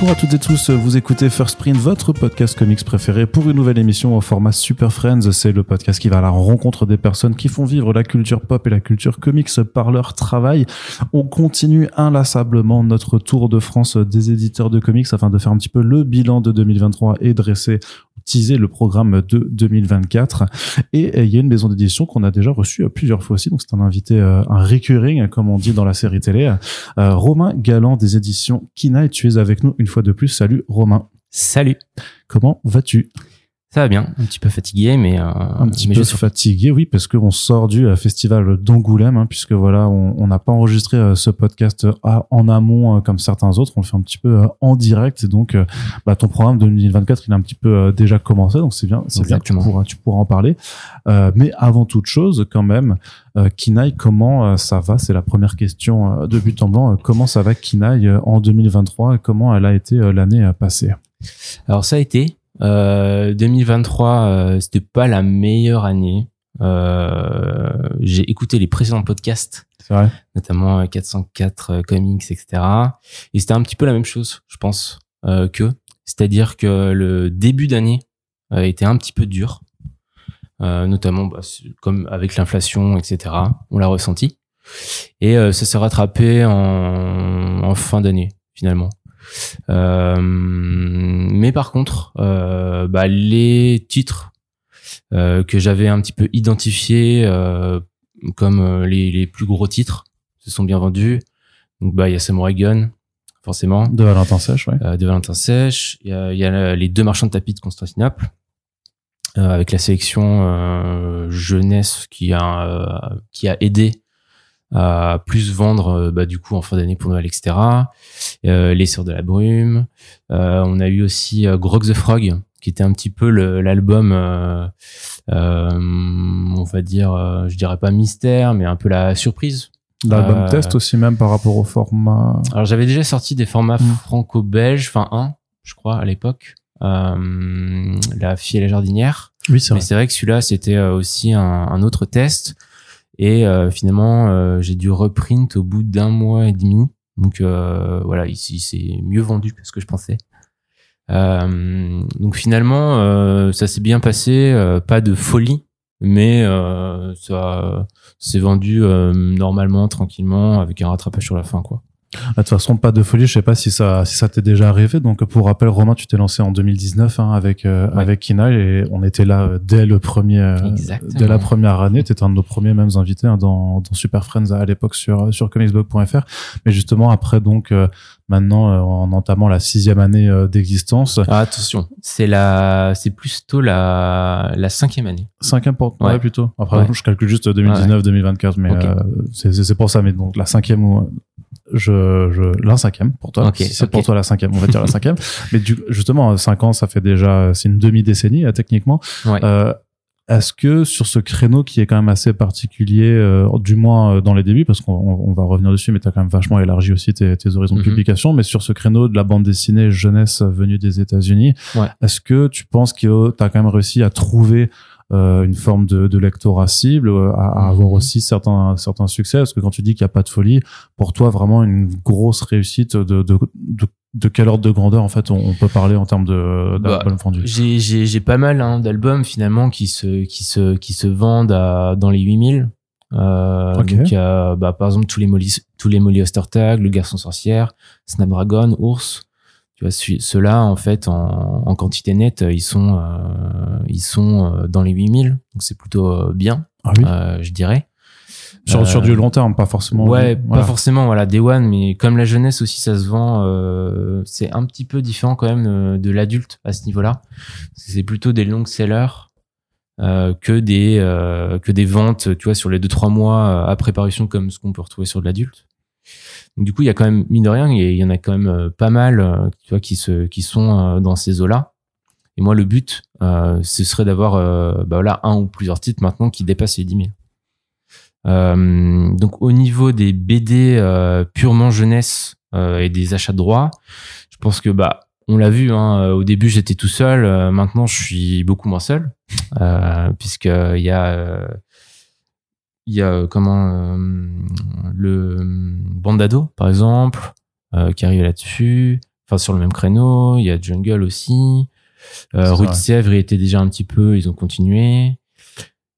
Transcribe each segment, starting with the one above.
Bonjour à toutes et tous, vous écoutez First Print, votre podcast comics préféré pour une nouvelle émission au format Super Friends. C'est le podcast qui va à la rencontre des personnes qui font vivre la culture pop et la culture comics par leur travail. On continue inlassablement notre tour de France des éditeurs de comics afin de faire un petit peu le bilan de 2023 et dresser teaser le programme de 2024. Et euh, il y a une maison d'édition qu'on a déjà reçue plusieurs fois aussi. Donc c'est un invité, euh, un recurring, comme on dit dans la série télé. Euh, Romain Galland des éditions Kina et tu es avec nous une fois de plus. Salut Romain. Salut. Comment vas-tu? Ça va bien, un petit peu fatigué, mais euh, un petit peu fatigué, oui, parce qu'on sort du euh, festival d'Angoulême, hein, puisque voilà, on n'a pas enregistré euh, ce podcast en amont comme certains autres, on le fait un petit peu en direct, et donc bah, ton programme de 2024, il a un petit peu déjà commencé, donc c'est bien, c'est bien, tu pourras, tu pourras en parler. mais avant toute chose, quand même, Kinaï, comment ça va? C'est la première question de but en blanc. comment ça va Kinaï en 2023 Comment elle a été l'année passée? Alors ça a été, euh, 2023, euh, c'était pas la meilleure année. Euh, j'ai écouté les précédents podcasts, vrai. notamment 404 euh, comics, etc. Et c'était un petit peu la même chose, je pense, euh, que, c'est-à-dire que le début d'année était un petit peu dur, notamment bah, comme avec l'inflation, etc. On l'a ressenti, et ça s'est rattrapé en, en fin d'année finalement. Euh, mais par contre, euh, bah, les titres euh, que j'avais un petit peu identifiés comme les, les, plus gros titres se sont bien vendus. Donc bah il y a Samurai Gun, forcément. De Valentin Sèche, ouais. de Valentin Sèche. Il y a, y a, les deux marchands de tapis de Constantinople. Euh, avec la sélection euh, jeunesse qui a qui a aidé à plus vendre euh, bah, du coup en fin d'année pour Noël, etc. Euh, les Sœurs de la Brume. Euh, on a eu aussi euh, Grog the Frog, qui était un petit peu l'album, euh, on va dire, je dirais pas mystère, mais un peu la surprise. L'album test aussi même par rapport au format. Alors j'avais déjà sorti des formats mm. franco-belges, enfin un, je crois à l'époque. la fille et la jardinière. Oui, c'est vrai. Mais c'est vrai que celui-là, c'était aussi un, un, autre test. Et euh, finalement, euh, j'ai dû reprint au bout d'un mois et demi. Donc euh, voilà, ici c'est mieux vendu que ce que je pensais. Donc finalement, ça s'est bien passé, pas de folie, mais ça s'est vendu normalement, tranquillement, avec un rattrapage sur la fin, quoi. De toute façon, pas de folie. Je sais pas si ça, si ça t'est déjà arrivé. Donc, pour rappel, Romain, tu t'es lancé en 2019 hein, avec euh, avec Kina et on était là euh, dès le premier, euh, dès la première année. T'étais un de nos premiers mêmes invités hein, dans, dans Super Friends à l'époque sur sur comicsblog.fr. Mais justement, après donc maintenant en entamant la sixième année d'existence. Ah, attention, c'est la, c'est plutôt la la cinquième année. Cinquième pour ouais. plutôt. Après, je calcule juste 2019-2024, mais c'est c'est pour ça. Mais donc la cinquième je, je l'un cinquième pour toi. si c'est pour toi la cinquième, on va dire la cinquième. Mais du, justement, cinq ans, ça fait déjà, c'est une demi décennie euh, techniquement. Euh, est-ce que sur ce créneau qui est quand même assez particulier, euh, du moins euh, dans les débuts, parce qu'on on va revenir dessus, mais tu as quand même vachement élargi aussi tes, tes horizons de mhm. publication, mais sur ce créneau de la bande dessinée jeunesse venue des États-Unis, est-ce que tu penses que tu as quand même réussi à trouver euh, une forme de, de lectorat cible, euh, à, avoir mhm. aussi certains certains succès. Parce que quand tu dis qu'il n'y a pas de folie, pour toi vraiment une grosse réussite de, de, de de quel ordre de grandeur en fait on, peut parler en termes de d'albums bah, vendus? J'ai j'ai j'ai pas mal hein, d'albums finalement qui se qui se qui se vendent à dans les 8000. Euh, Donc bah, par exemple tous les Molly tous les Molly Ostertag, le Garçon sorcière, Snapdragon, Ours tu vois ceux-là en fait en, en, quantité nette ils sont euh, ils sont euh, dans les 8000 donc c'est plutôt euh, bien ah oui. euh, je dirais. Sur, sur du long terme pas forcément ouais pas forcément voilà day one mais comme la jeunesse aussi ça se vend c'est un petit peu différent quand même de l'adulte à ce niveau-là. C'est plutôt des longs sellers que des que des ventes tu vois sur les deux trois mois après parution comme ce qu'on peut retrouver sur de l'adulte du coup, il y a quand même mine de rien, il y en a quand même euh, pas mal, euh, tu vois, qui se, qui sont euh, dans ces eaux-là. Et moi, le but, ce serait d'avoir, bah voilà, un ou plusieurs titres maintenant qui dépassent les 10 000. donc, au niveau des BD purement jeunesse et des achats de droits, je pense que bah on l'a vu, hein, au début j'étais tout seul, maintenant je suis beaucoup moins seul, puisque il y a il y a euh, comment euh, le Bandado par exemple euh, qui arrive là-dessus. enfin sur le même créneau. Il y a Jungle aussi. Euh, Rue de Sèvres, était déjà un petit peu, ils ont continué.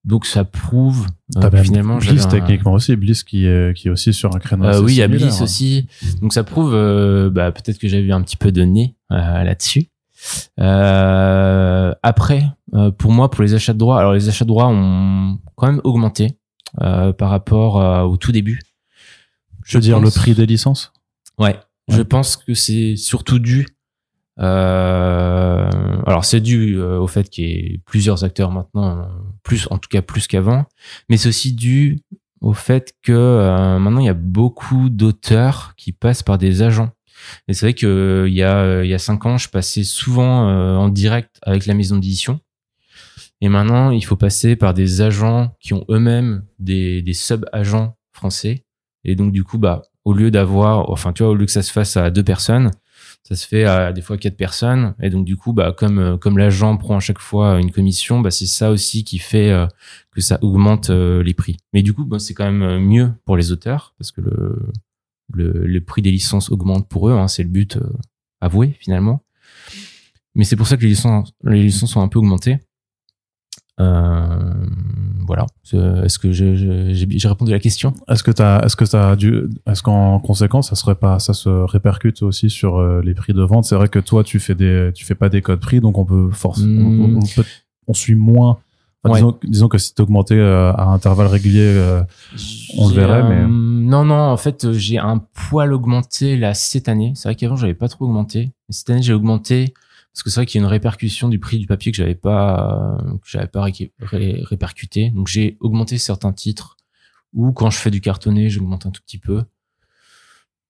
Donc ça prouve euh, finalement Bliss techniquement aussi Bliss qui est qui est aussi sur un créneau euh, oui il y a Bliss hein. aussi donc ça prouve euh, bah, peut-être que j'avais eu un petit peu de nez euh, là-dessus euh, après pour moi pour les achats de droits alors les achats de droits ont quand même augmenté par rapport au tout début je veux dire le prix des licences? Ouais, ouais. je pense que c'est surtout dû euh, alors c'est dû euh, au fait qu'il y ait plusieurs acteurs maintenant, plus en tout cas plus qu'avant, mais c'est aussi dû au fait que euh, maintenant il y a beaucoup d'auteurs qui passent par des agents. Et c'est vrai que il y a il y a cinq ans, je passais souvent en direct avec la maison d'édition. Et maintenant, il faut passer par des agents qui ont eux-mêmes des, des sub-agents français. Et donc, du coup, bah, au lieu d'avoir, enfin, tu vois, au lieu que ça se fasse à deux personnes, ça se fait à des fois quatre personnes. Et donc du coup bah comme euh, comme l'agent prend à chaque fois une commission bah c'est ça aussi qui fait euh, que ça augmente euh, les prix. Mais du coup bah, c'est quand même mieux pour les auteurs parce que le le, le prix des licences augmente pour eux hein, c'est le but avoué finalement. Mais c'est pour ça que les licences les licences sont un peu augmentées voilà. Est-ce que j'ai répondu à la question? Est-ce que t'as, est-ce que t'as dû, est-ce qu'en conséquence, ça serait pas, ça se répercute aussi sur euh, les prix de vente? C'est vrai que toi, tu fais des, tu fais pas des codes prix, donc on peut forcer, on, hmm. on, suit moins. disons, que si t'augmentais euh, à intervalles réguliers, on le verrait, mais non, non. En fait, j'ai un poil augmenté là cette année. C'est vrai qu'avant, j'avais pas trop augmenté. cette année, j'ai augmenté parce que c'est vrai qu'il y a une répercussion du prix du papier que j'avais pas que j'avais pas répercuté. Donc j'ai augmenté certains titres ou quand je fais du cartonné j'augmente un tout petit peu.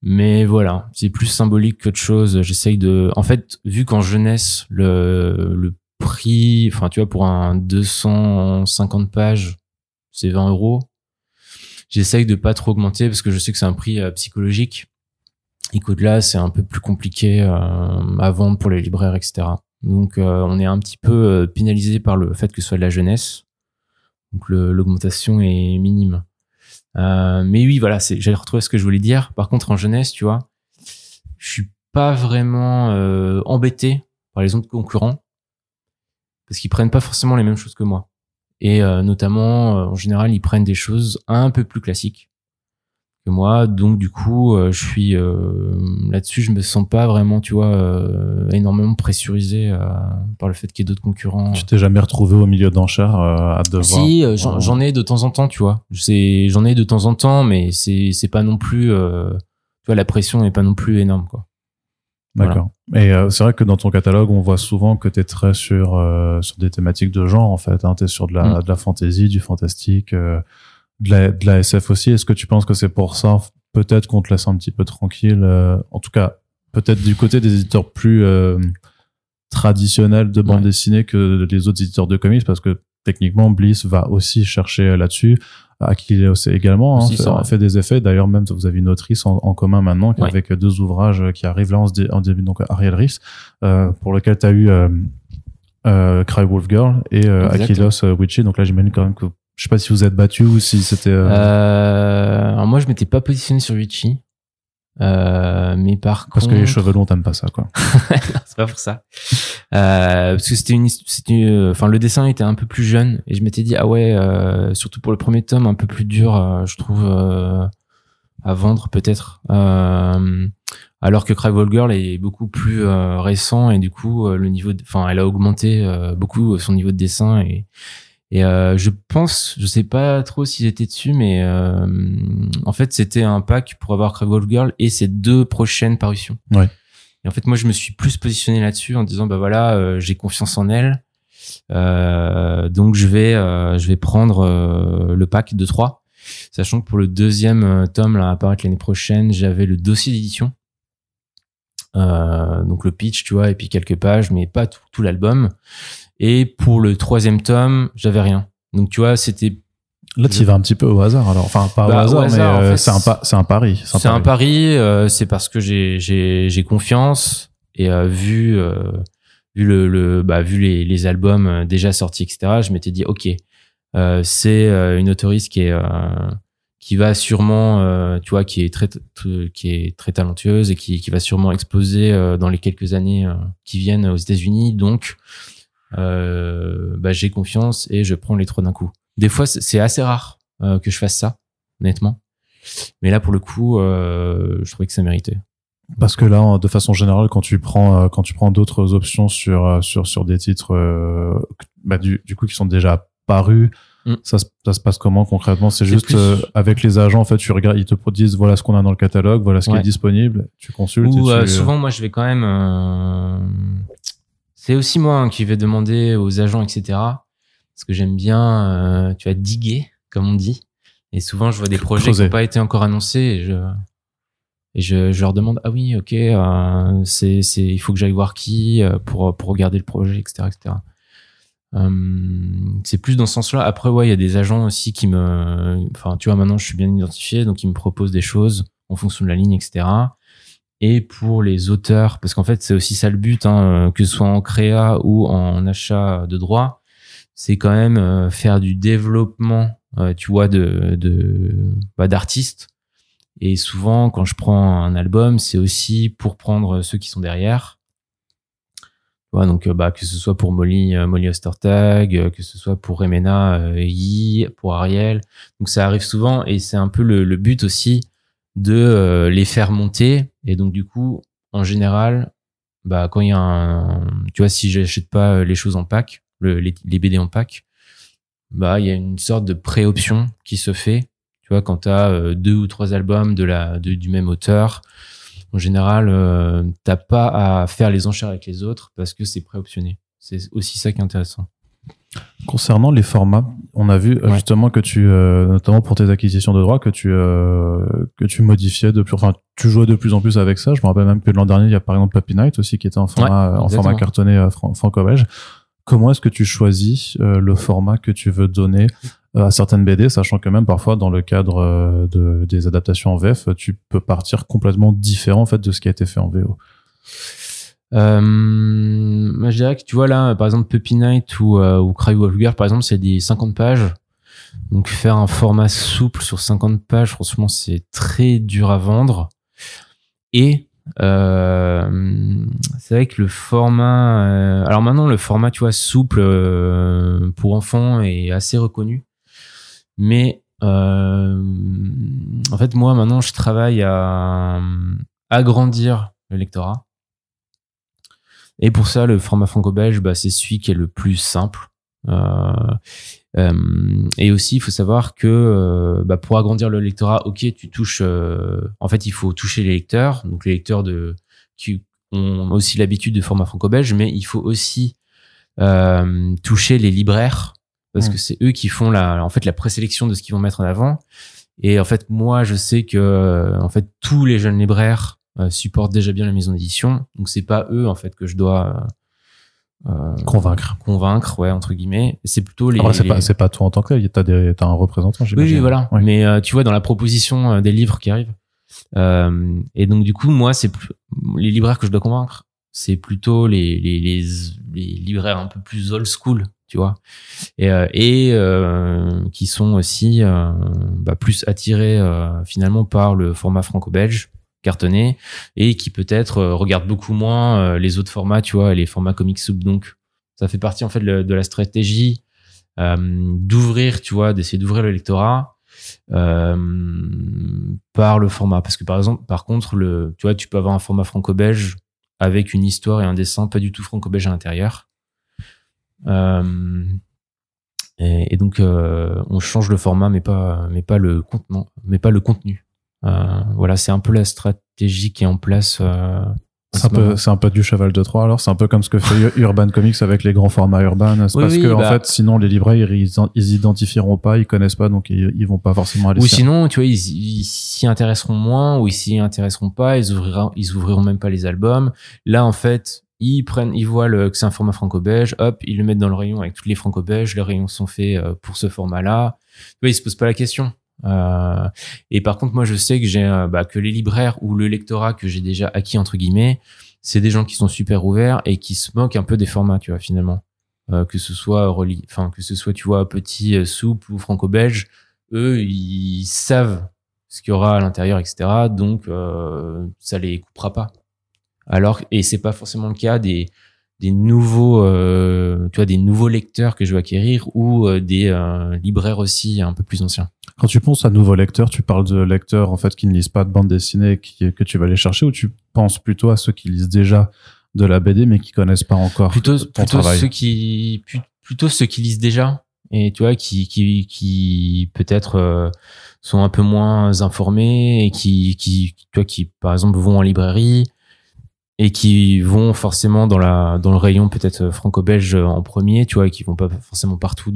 Mais voilà c'est plus symbolique qu'autre chose. J'essaye de en fait vu qu'en jeunesse le le prix enfin tu vois pour un 250 pages c'est 20 euros. J'essaye de pas trop augmenter parce que je sais que c'est un prix euh, psychologique et qu'au-delà c'est un peu plus compliqué euh, à vendre pour les libraires, etc. Donc euh, on est un petit peu euh, pénalisé par le fait que ce soit de la jeunesse. Donc l'augmentation est minime. mais oui, voilà, j'allais retrouver ce que je voulais dire. Par contre, en jeunesse, tu vois, je suis pas vraiment embêté par les autres concurrents parce qu'ils prennent pas forcément les mêmes choses que moi. Et notamment, en général, ils prennent des choses un peu plus classiques que moi. Donc du coup, euh, je suis euh, là-dessus, je me sens pas vraiment, tu vois, euh, énormément pressurisé par le fait qu'il y ait d'autres concurrents. Tu t'es jamais retrouvé au milieu d'enchères à devoir Si, j'en ai de temps en temps, tu vois. J'en ai de temps en temps, mais c'est c'est pas non plus, tu vois, la pression n'est pas non plus énorme, quoi. D'accord. Et c'est vrai que dans ton catalogue, on voit souvent que tu es très sur sur des thématiques de genre en fait. Hein. Tu es sur de la, mm. de la fantasy, du fantastique, de la, de la SF aussi. Est-ce que tu penses que c'est pour ça? Peut-être qu'on te laisse un petit peu tranquille euh, En tout cas, peut-être du côté des éditeurs plus euh, traditionnels de bande dessinée que les autres éditeurs de comics, parce que techniquement, Bliss va aussi chercher là-dessus. Aquileos également hein, fait, fait, des effets. D'ailleurs, même vous avez une autrice en, commun maintenant avec deux ouvrages qui arrivent là en, début, donc Ariel Reese, euh, pour lequel tu as eu euh, euh, Cry Wolf Girl et euh, Aquilos Witchy. Donc là, j'imagine quand même que je sais pas si vous êtes battu ou si c'était. Euh... Euh, moi, je m'étais pas positionné sur Vichy. Euh, mais par parce que les cheveux longs t'aimes pas ça quoi c'est pas pour ça euh, parce que c'était une c'était enfin le dessin était un peu plus jeune et je m'étais dit ah ouais euh, surtout pour le premier tome un peu plus dur euh, je trouve euh, à vendre peut-être alors que Cry Girl est beaucoup plus récent et du coup le niveau enfin elle a augmenté beaucoup son niveau de dessin et et euh, je pense, je sais pas trop s'ils étaient dessus, mais euh, en fait c'était un pack pour avoir Crave Girl et ses deux prochaines parutions. Ouais. Et en fait moi je me suis plus positionné là-dessus en disant bah voilà euh, j'ai confiance en elle, euh, donc je vais je vais prendre le pack de trois, sachant que pour le deuxième tome là apparaître l'année prochaine j'avais le dossier d'édition. donc le pitch tu vois et puis quelques pages mais pas tout l'album et pour le troisième tome, j'avais rien. Donc tu vois, c'était Là, tu vas un petit peu au hasard, alors. Enfin, pas au bah, hasard, mais euh, c'est un, c'est un pari. C'est un pari. Euh, c'est parce que j'ai, j'ai, j'ai confiance et euh, vu, vu le, le, bah, vu les, les albums déjà sortis, etc. Je m'étais dit, ok, c'est une autoriste qui est, qui va sûrement, tu vois, qui est très, qui est très talentueuse et qui, qui va sûrement exploser dans les quelques années qui viennent aux États-Unis. Donc, bah, j'ai confiance et je prends les trois d'un coup. Des fois, c'est assez rare que je fasse ça, honnêtement. Mais là, pour le coup, je trouvais que ça méritait. Parce que là, de façon générale, quand tu prends quand tu prends d'autres options sur sur sur des titres, bah, du, du coup qui sont déjà parus, Mm. Ça, ça, se passe comment concrètement? C'est juste euh, avec les agents, en fait, tu regardes, ils te disent voilà ce qu'on a dans le catalogue, voilà ce qui est disponible, tu consultes. Ou euh, souvent, moi, je vais quand même. Euh, c'est aussi moi hein, qui vais demander aux agents, etc. Parce que j'aime bien, tu vas diguer, comme on dit. Et souvent, je vois des projets qui n'ont pas été encore annoncés et je et je, je leur demande ah oui, ok, c'est c'est il faut que j'aille voir qui pour pour regarder le projet, etc., etc. Euh, c'est plus dans ce sens-là. Après, ouais, il y a des agents aussi qui me, enfin, tu vois, maintenant je suis bien identifié, donc ils me proposent des choses en fonction de la ligne, etc. Et pour les auteurs, parce qu'en fait, c'est aussi ça le but, hein, que ce soit en créa ou en achat de droits, c'est quand même euh, faire du développement, euh, tu vois, de, de bah, d'artistes. Et souvent, quand je prends un album, c'est aussi pour prendre ceux qui sont derrière donc euh, bah que ce soit pour Molly euh, Molly Ostertag, euh, que ce soit pour Remena Yi, pour Ariel. Donc ça arrive souvent et c'est un peu le, le but aussi de les faire monter et donc du coup en général bah quand il y a un tu vois si j'achète pas les choses en pack, le, les, BD en pack, bah il y a une sorte de pré-option qui se fait. Tu vois quand tu as deux ou trois albums de la du même auteur en général, euh, t'as pas à faire les enchères avec les autres parce que c'est préoptionné. C'est aussi ça qui est intéressant. Concernant les formats, on a vu euh, justement que tu, euh, notamment pour tes acquisitions de droits, que tu euh, que tu modifiais de plus, enfin tu jouais de plus en plus avec ça. Je me rappelle même que l'an dernier, il y a par exemple Puppy Night aussi qui était en format en format cartonné franco-belge. Comment est-ce que tu choisis le format que tu veux donner à certaines BD, sachant que même parfois dans le cadre euh, de, des adaptations en VF, tu peux partir complètement différent en fait de ce qui a été fait en VO. Euh, je dirais que tu vois là, par exemple Puppy Night ou, euh, ou Cry par exemple, c'est des 50 pages. Donc faire un format souple sur 50 pages, franchement, c'est très dur à vendre. Et euh, c'est vrai que le format, euh, alors maintenant le format, tu vois, souple pour enfants est assez reconnu. Mais euh, en fait, moi, maintenant, je travaille à agrandir le lectorat. Et pour ça, le format franco-belge, bah, c'est celui qui est le plus simple. Euh, euh, et aussi, il faut savoir que bah, pour agrandir le lectorat, ok, tu touches. en fait, il faut toucher les lecteurs, donc les lecteurs de qui ont aussi l'habitude de format franco-belge, mais il faut aussi toucher les libraires parce que c'est eux qui font la, en fait, la présélection de ce qu'ils vont mettre en avant. Et en fait, moi, je sais que, en fait, tous les jeunes libraires euh, supportent déjà bien la maison d'édition. Donc, c'est pas eux, en fait, que je dois euh, convaincre. Convaincre, ouais, entre guillemets. C'est plutôt les. c'est pas, c'est pas toi en tant que. T'as des, un représentant. Oui, oui, voilà. Mais euh, tu vois, dans la proposition des livres qui arrivent. et donc, du coup, moi, c'est les libraires que je dois convaincre. C'est plutôt les, les, les, les libraires un peu plus old school tu vois, et, euh, et euh, qui sont aussi euh, bah, plus attirés finalement par le format franco-belge cartonné et qui peut-être regardent beaucoup moins les autres formats, tu vois, les formats comic soup. Donc, ça fait partie en fait de la stratégie d'ouvrir, tu vois, d'essayer d'ouvrir le lectorat par le format. Parce que par exemple, par contre, tu vois, tu peux avoir un format franco-belge avec une histoire et un dessin pas du tout franco-belge à l'intérieur. Euh, et, donc euh, on change le format, mais pas le contenu. Euh, voilà, c'est un peu la stratégie qui est en place. c'est un, peu, c'est un peu du cheval de Troie alors c'est un peu comme ce que fait Urban Comics avec les grands formats urbains c'est parce que en bah fait sinon les libraires ils, ils identifieront pas ils connaissent pas donc ils, ils vont pas forcément aller ou sinon tu vois ils s'y intéresseront moins ou ils s'y intéresseront pas ils ouvriront ils ouvriront même pas les albums là en fait ils prennent, ils voient le, que c'est un format franco-belge, hop, ils le mettent dans le rayon avec toutes les franco-belges, les rayons sont faits euh, pour ce format-là. Tu vois, ils se posent pas la question. Euh, et par contre, moi, je sais que j'ai, euh, bah, que les libraires ou le lectorat que j'ai déjà acquis entre guillemets, c'est des gens qui sont super ouverts et qui se moquent un peu des formats, tu vois, finalement. que ce soit enfin que ce soit, tu vois, petit, souple ou franco-belge, eux, ils savent ce qu'il y aura à l'intérieur, etc. Donc, euh, ça les coupera pas. Alors, et c'est pas forcément le cas des, des nouveaux, euh, tu vois, des nouveaux lecteurs que je veux acquérir ou euh, des euh, libraires aussi un peu plus anciens. Quand tu penses à nouveaux lecteurs, tu parles de lecteurs en fait qui ne lisent pas de bande dessinée qui, que tu vas aller chercher ou tu penses plutôt à ceux qui lisent déjà de la BD mais qui connaissent pas encore plutôt plutôt ceux qui plutôt ceux qui lisent déjà et tu vois qui qui qui peut-être sont un peu moins informés et qui qui tu vois qui par exemple vont en librairie et qui vont forcément dans la dans le rayon peut-être franco-belge en premier tu vois et qui vont pas forcément partout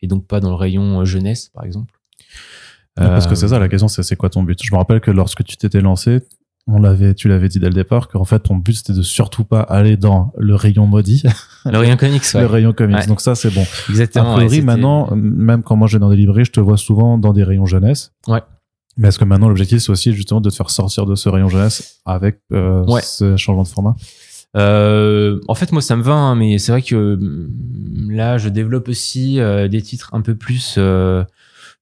et donc pas dans le rayon jeunesse par exemple parce que c'est ça la question c'est c'est quoi ton but? Je me rappelle que lorsque tu t'étais lancé on l'avait, tu l'avais dit dès le départ, qu'en fait, ton but, c'était de surtout pas aller dans le rayon maudit. Le rayon comics, ouais. Le rayon comics. Donc ça, c'est bon. Exactement. A priori, maintenant, même quand moi je vais dans des librairies, je te vois souvent dans des rayons jeunesse. Ouais. Mais est-ce que maintenant, l'objectif, c'est aussi justement de te faire sortir de ce rayon jeunesse avec euh, ce changement de format? Euh, en fait, moi, ça me va, hein, mais c'est vrai que mm, là, je développe aussi euh, des titres un peu plus euh,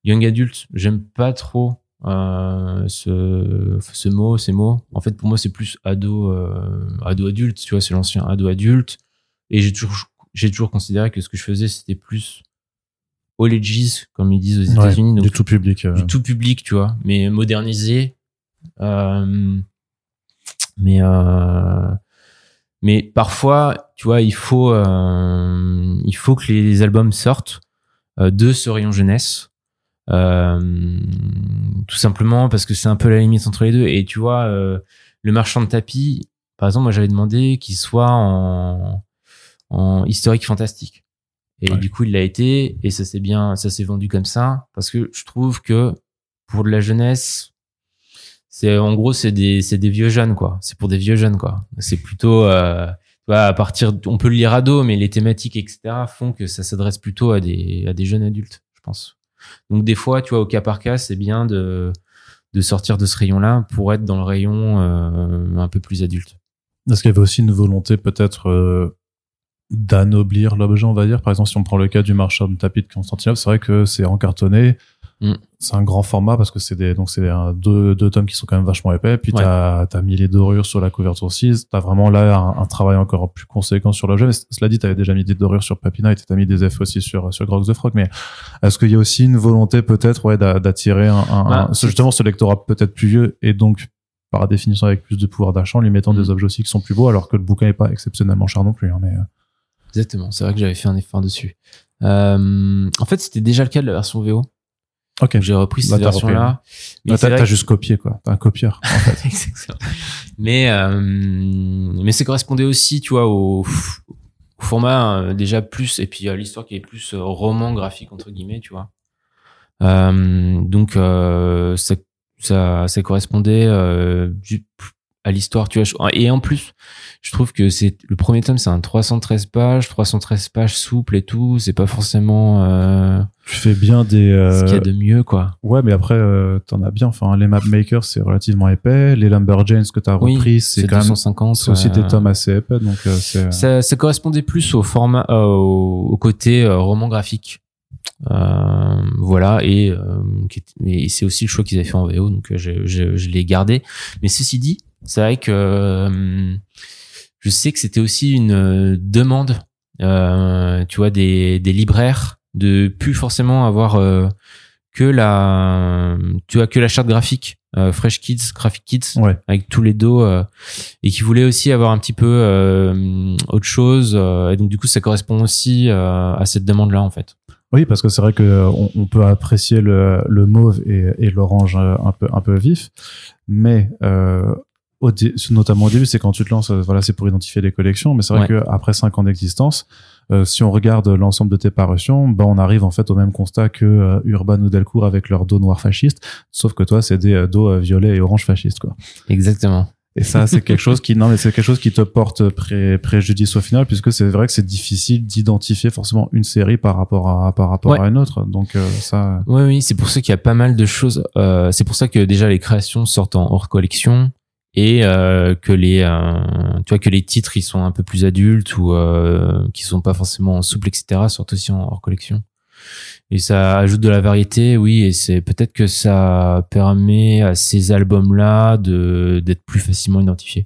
young adult. J'aime pas trop euh, ce, ce mot, ces mots. En fait, pour moi, c'est plus ado, euh, ado adulte, tu vois, c'est l'ancien ado adulte. Et j'ai toujours, j'ai toujours considéré que ce que je faisais, c'était plus all ages, comme ils disent aux États-Unis. du tout public. Du tout public, tu vois, mais modernisé. Euh, mais, euh, mais parfois, tu vois, il faut, euh, il faut que les albums sortent de ce rayon jeunesse euh, tout simplement parce que c'est un peu la limite entre les deux. Et tu vois, euh, le marchand de tapis, par exemple, moi j'avais demandé qu'il soit en, en historique fantastique. Et du coup, il l'a été, et ça s'est bien, ça s'est vendu comme ça, parce que je trouve que pour de la jeunesse, c'est en gros c'est des c'est des vieux jeunes quoi. C'est pour des vieux jeunes quoi. C'est plutôt euh, tu vois, à partir, on peut le lire ado, mais les thématiques etc font que ça s'adresse plutôt à des à des jeunes adultes, je pense. Donc des fois, tu vois, au cas par cas, c'est bien de, de sortir de ce rayon-là pour être dans le rayon euh, un peu plus adulte. Est-ce qu'il y avait aussi une volonté peut-être euh, d'anoblir l'objet, on va dire Par exemple, si on prend le cas du marchand de tapis de Constantinople, c'est vrai que c'est encartonné, Mm. C'est un grand format parce que c'est des donc c'est deux, deux tomes qui sont quand même vachement épais. Puis t'as as mis les dorures sur la couverture 6. T'as vraiment là un, travail encore plus conséquent sur l'objet. Mais cela dit, t'avais déjà mis des dorures sur Papina et t'as mis des F aussi sur sur Grog the Frog. Mais est-ce qu'il y a aussi une volonté peut-être ouais d'attirer un, un, bah, justement ce lectorat peut-être plus vieux et donc par définition avec plus de pouvoir d'achat en lui mettant des mm. objets aussi qui sont plus beaux alors que le bouquin est pas exceptionnellement cher non plus. Hein, mais euh. Exactement. C'est vrai que j'avais fait un effort dessus. Euh, en fait, c'était déjà le cas de la version VO. Ok. J'ai repris cette version-là. Mais t'as juste copié quoi. T'as un copieur en fait. Exactement. Mais euh, mais ça correspondait aussi, tu vois, au, au format euh, déjà plus et puis à l'histoire qui est plus euh, roman graphique entre guillemets, tu vois. Euh, donc euh, ça, ça ça correspondait à l'histoire, tu vois. Et en plus, je trouve que c'est le premier tome, c'est un 313 pages, 313 pages souple et tout. C'est pas forcément. Euh, tu fais bien des. Euh... Ce qu'il y a de mieux, quoi. Ouais, mais après, euh, t'en as bien. Enfin, les Mapmakers, c'est relativement épais. Les Lumberjanes que t'as repris, c'est quand 250, même. C'est aussi des tomes assez épais, donc euh, c'est. Ça, ça, correspondait plus au format, euh, au, côté roman graphique. voilà et, et c'est aussi le choix qu'ils avaient fait en VO donc je, je, je l'ai gardé mais ceci dit c'est vrai que euh, je sais que c'était aussi une euh, demande, euh, tu vois, des, des libraires de plus forcément avoir euh, que la, tu vois, que la charte graphique. Fresh Kids, Graphic Kids, avec tous les dos, et qui voulaient aussi avoir un petit peu autre chose. et donc du coup, ça correspond aussi à cette demande-là en fait. Oui, parce que c'est vrai que on, on, peut apprécier le, le mauve et, et l'orange un peu un peu vif, mais euh, notamment au début, c'est quand tu te lances, euh, voilà, c'est pour identifier les collections. Mais c'est vrai qu'après que après cinq ans d'existence, euh, si on regarde l'ensemble de tes parutions, bah on arrive en fait au même constat que euh, Urban ou Delcourt avec leur dos noir fasciste, sauf que toi c'est des dos violets et orange fascistes quoi. Exactement. Et ça, c'est quelque chose qui, non, mais c'est quelque chose qui te porte pré préjudice au final, puisque c'est vrai que c'est difficile d'identifier forcément une série par rapport à, par rapport à une autre. Donc, ça. Oui, oui, c'est pour ça qu'il y a pas mal de choses. Euh, c'est pour ça que déjà les créations sortent en hors collection et euh, que les euh, tu vois que les titres ils sont un peu plus adultes ou euh, qui sont pas forcément souples etc sortent aussi en hors collection et ça ajoute de la variété, oui, et c'est peut-être que ça permet à ces albums-là de d'être plus facilement identifiés.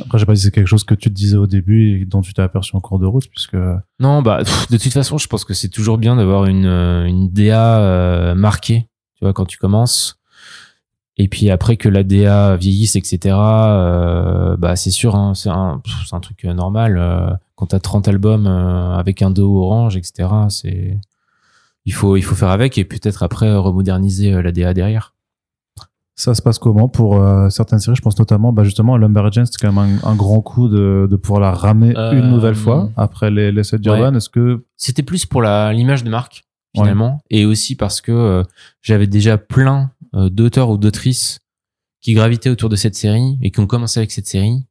Après, je sais pas si c'est quelque chose que tu te disais au début et dont tu t'es aperçu en cours de route, puisque. Non, bah, de toute façon, je pense que c'est toujours bien d'avoir une, une DA euh, marquée, tu vois, quand tu commences. Et puis après que la DA vieillisse, etc., euh, bah, c'est sûr, hein, c'est un, un, truc normal. Euh, quand t'as 30 albums euh, avec un dos orange, etc., c'est, il faut, il faut faire avec et peut-être après remoderniser euh, la DA derrière. Ça se passe comment pour euh, certaines séries? Je pense notamment, bah justement, à Lumberjane, c'était quand même un, grand coup de, de pouvoir la ramer une nouvelle fois après les, les sets d'Urban. Est-ce que c'était plus pour la l'image de marque finalement, et aussi parce que j'avais déjà plein d'auteurs ou d'autrices qui gravitaient autour de cette série et qui ont commencé avec cette série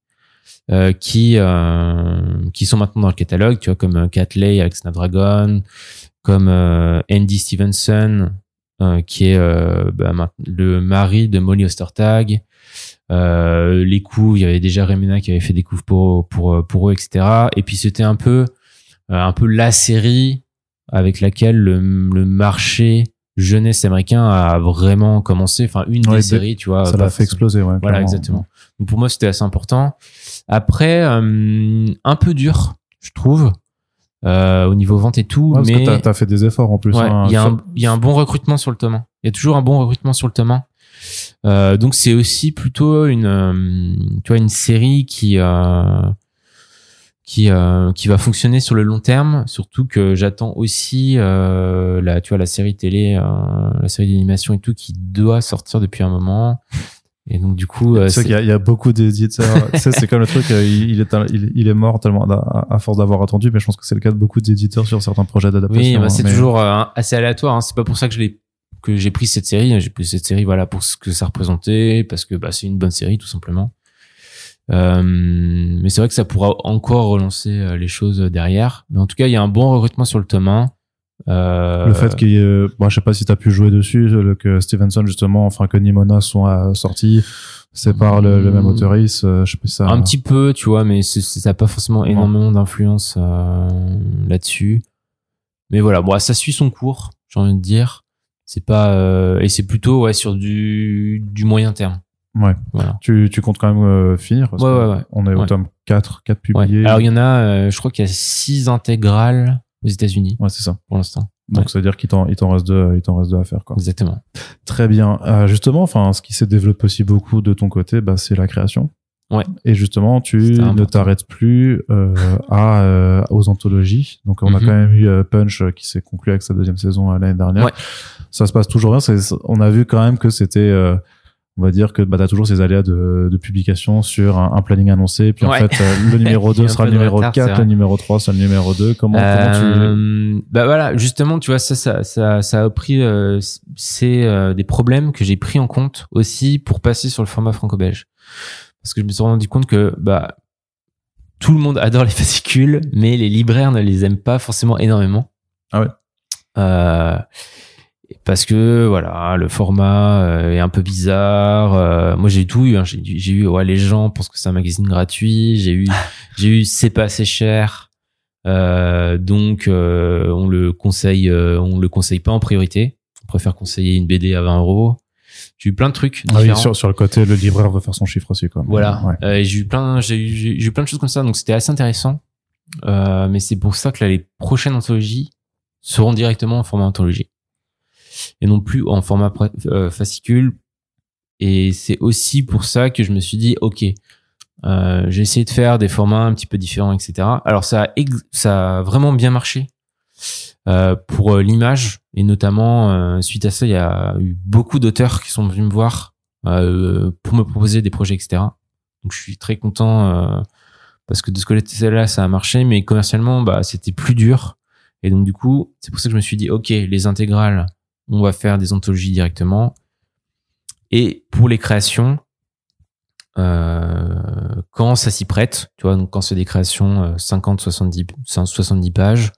euh, qui euh, qui sont maintenant dans le catalogue, tu vois, comme euh, Catley avec Snapdragon, comme Andy Stevenson, qui est bah, le mari de Molly Ostertag. les coups, il y avait déjà Remena qui avait fait des coups pour pour pour eux, etc. Et puis c'était un peu un peu la série avec laquelle le, le marché jeunesse américain a vraiment commencé. Enfin, une des séries, tu vois. Ça l'a fait exploser, ouais. Voilà, exactement. Donc pour moi, c'était assez important. Après, euh, un peu dur, je trouve. Euh, au niveau vente et tout. parce mais que t'as, as fait des efforts en plus. Hein, il y, a un, y a un bon recrutement sur le tome Il y a toujours un bon recrutement sur le tome euh, donc c'est aussi plutôt une, euh, tu vois, une série qui euh, qui euh, qui va fonctionner sur le long terme. Surtout que j'attends aussi la, tu vois, la série télé, la série d'animation et tout qui doit sortir depuis un moment. Et donc du coup, euh, c'est qu'il y, y, a beaucoup d'éditeurs. c'est comme le truc, euh, il, est il, est mort tellement à, force d'avoir attendu, mais je pense que c'est le cas de beaucoup d'éditeurs sur certains projets d'adaptation. Oui, bah, c'est toujours euh, assez aléatoire. Hein. C'est pas pour ça que je l'ai que j'ai pris cette série. J'ai pris cette série voilà pour ce que ça représentait, parce que bah, c'est une bonne série tout simplement. Euh, mais c'est vrai que ça pourra encore relancer les choses derrière. Mais en tout cas, il y a un bon recrutement sur le tome 1. Euh... Le fait qu'il y ait, bon, je sais pas si tu as pu jouer dessus, que Stevenson justement, enfin que Nimona sont euh, sortis, c'est par le, le, même autoriste, euh, je sais pas si ça. Un petit peu, tu vois, mais ça n'a pas forcément énormément d'influence euh, là-dessus. Mais voilà, bon, ça suit son cours, j'ai envie de dire. C'est pas et c'est plutôt ouais sur du du moyen terme. Ouais. Voilà. Tu, tu comptes quand même finir parce ouais, ouais, ouais, On est au tome 4, 4 publiés. Alors il y en a, je crois qu'il y a 6 intégrales aux États-Unis. Ouais, c'est ça. Pour l'instant. Donc, ça veut dire qu'il t'en, il t'en reste deux, il t'en reste deux à faire, quoi. Exactement. Très bien. Euh, justement, enfin, ce qui s'est développé aussi beaucoup de ton côté, bah, c'est la création. Ouais. Et justement, tu ne t'arrêtes plus euh, à euh, aux anthologies. Donc, on a mhm. quand même eu euh, Punch euh, qui s'est conclu avec sa deuxième saison l'année dernière. Ouais. Ça se passe toujours bien. On a vu quand même que c'était on va dire que bah, tu as toujours ces aléas de, de publication sur un, planning annoncé. Puis en fait, euh, le numéro 2 sera le numéro 4, le numéro 3 sera le numéro 2. Comment, comment tu... Euh, bah voilà, justement, tu vois, ça, ça, ça, ça a pris... Euh, c'est euh, des problèmes que j'ai pris en compte aussi pour passer sur le format franco-belge. Parce que je me suis rendu compte que bah tout le monde adore les fascicules, mais les libraires ne les aiment pas forcément énormément. Ah ouais euh, parce que voilà le format euh, est un peu bizarre euh, moi j'ai tout eu hein. j'ai eu ouais les gens pensent que c'est un magazine gratuit j'ai eu j'ai eu c'est pas assez cher euh, donc euh, on le conseille on le conseille pas en priorité. On préfère conseiller une BD à 20 euros. J'ai eu plein de trucs ah oui, sur, sur le côté le libraire veut faire son chiffre aussi quoi. Voilà. J'ai eu plein j'ai eu, j'ai eu plein de choses comme ça donc c'était assez intéressant. Mais c'est pour ça que là, les prochaines anthologies seront directement en format anthologie et non plus en format euh, fascicule. Et c'est aussi pour ça que je me suis dit, ok, euh, j'ai essayé de faire des formats un petit peu différents, etc. Alors ça a, ça a vraiment bien marché euh, pour euh, l'image et notamment euh, suite à ça, il y a eu beaucoup d'auteurs qui sont venus me voir pour me proposer des projets, etc. Donc je suis très content parce que de ce côté-là, ça a marché, mais commercialement, bah c'était plus dur. Et donc du coup, c'est pour ça que je me suis dit, ok, les intégrales, on va faire des anthologies directement. Et pour les créations, euh, quand ça s'y prête, tu vois, donc quand c'est des créations 50, 70, 70 pages,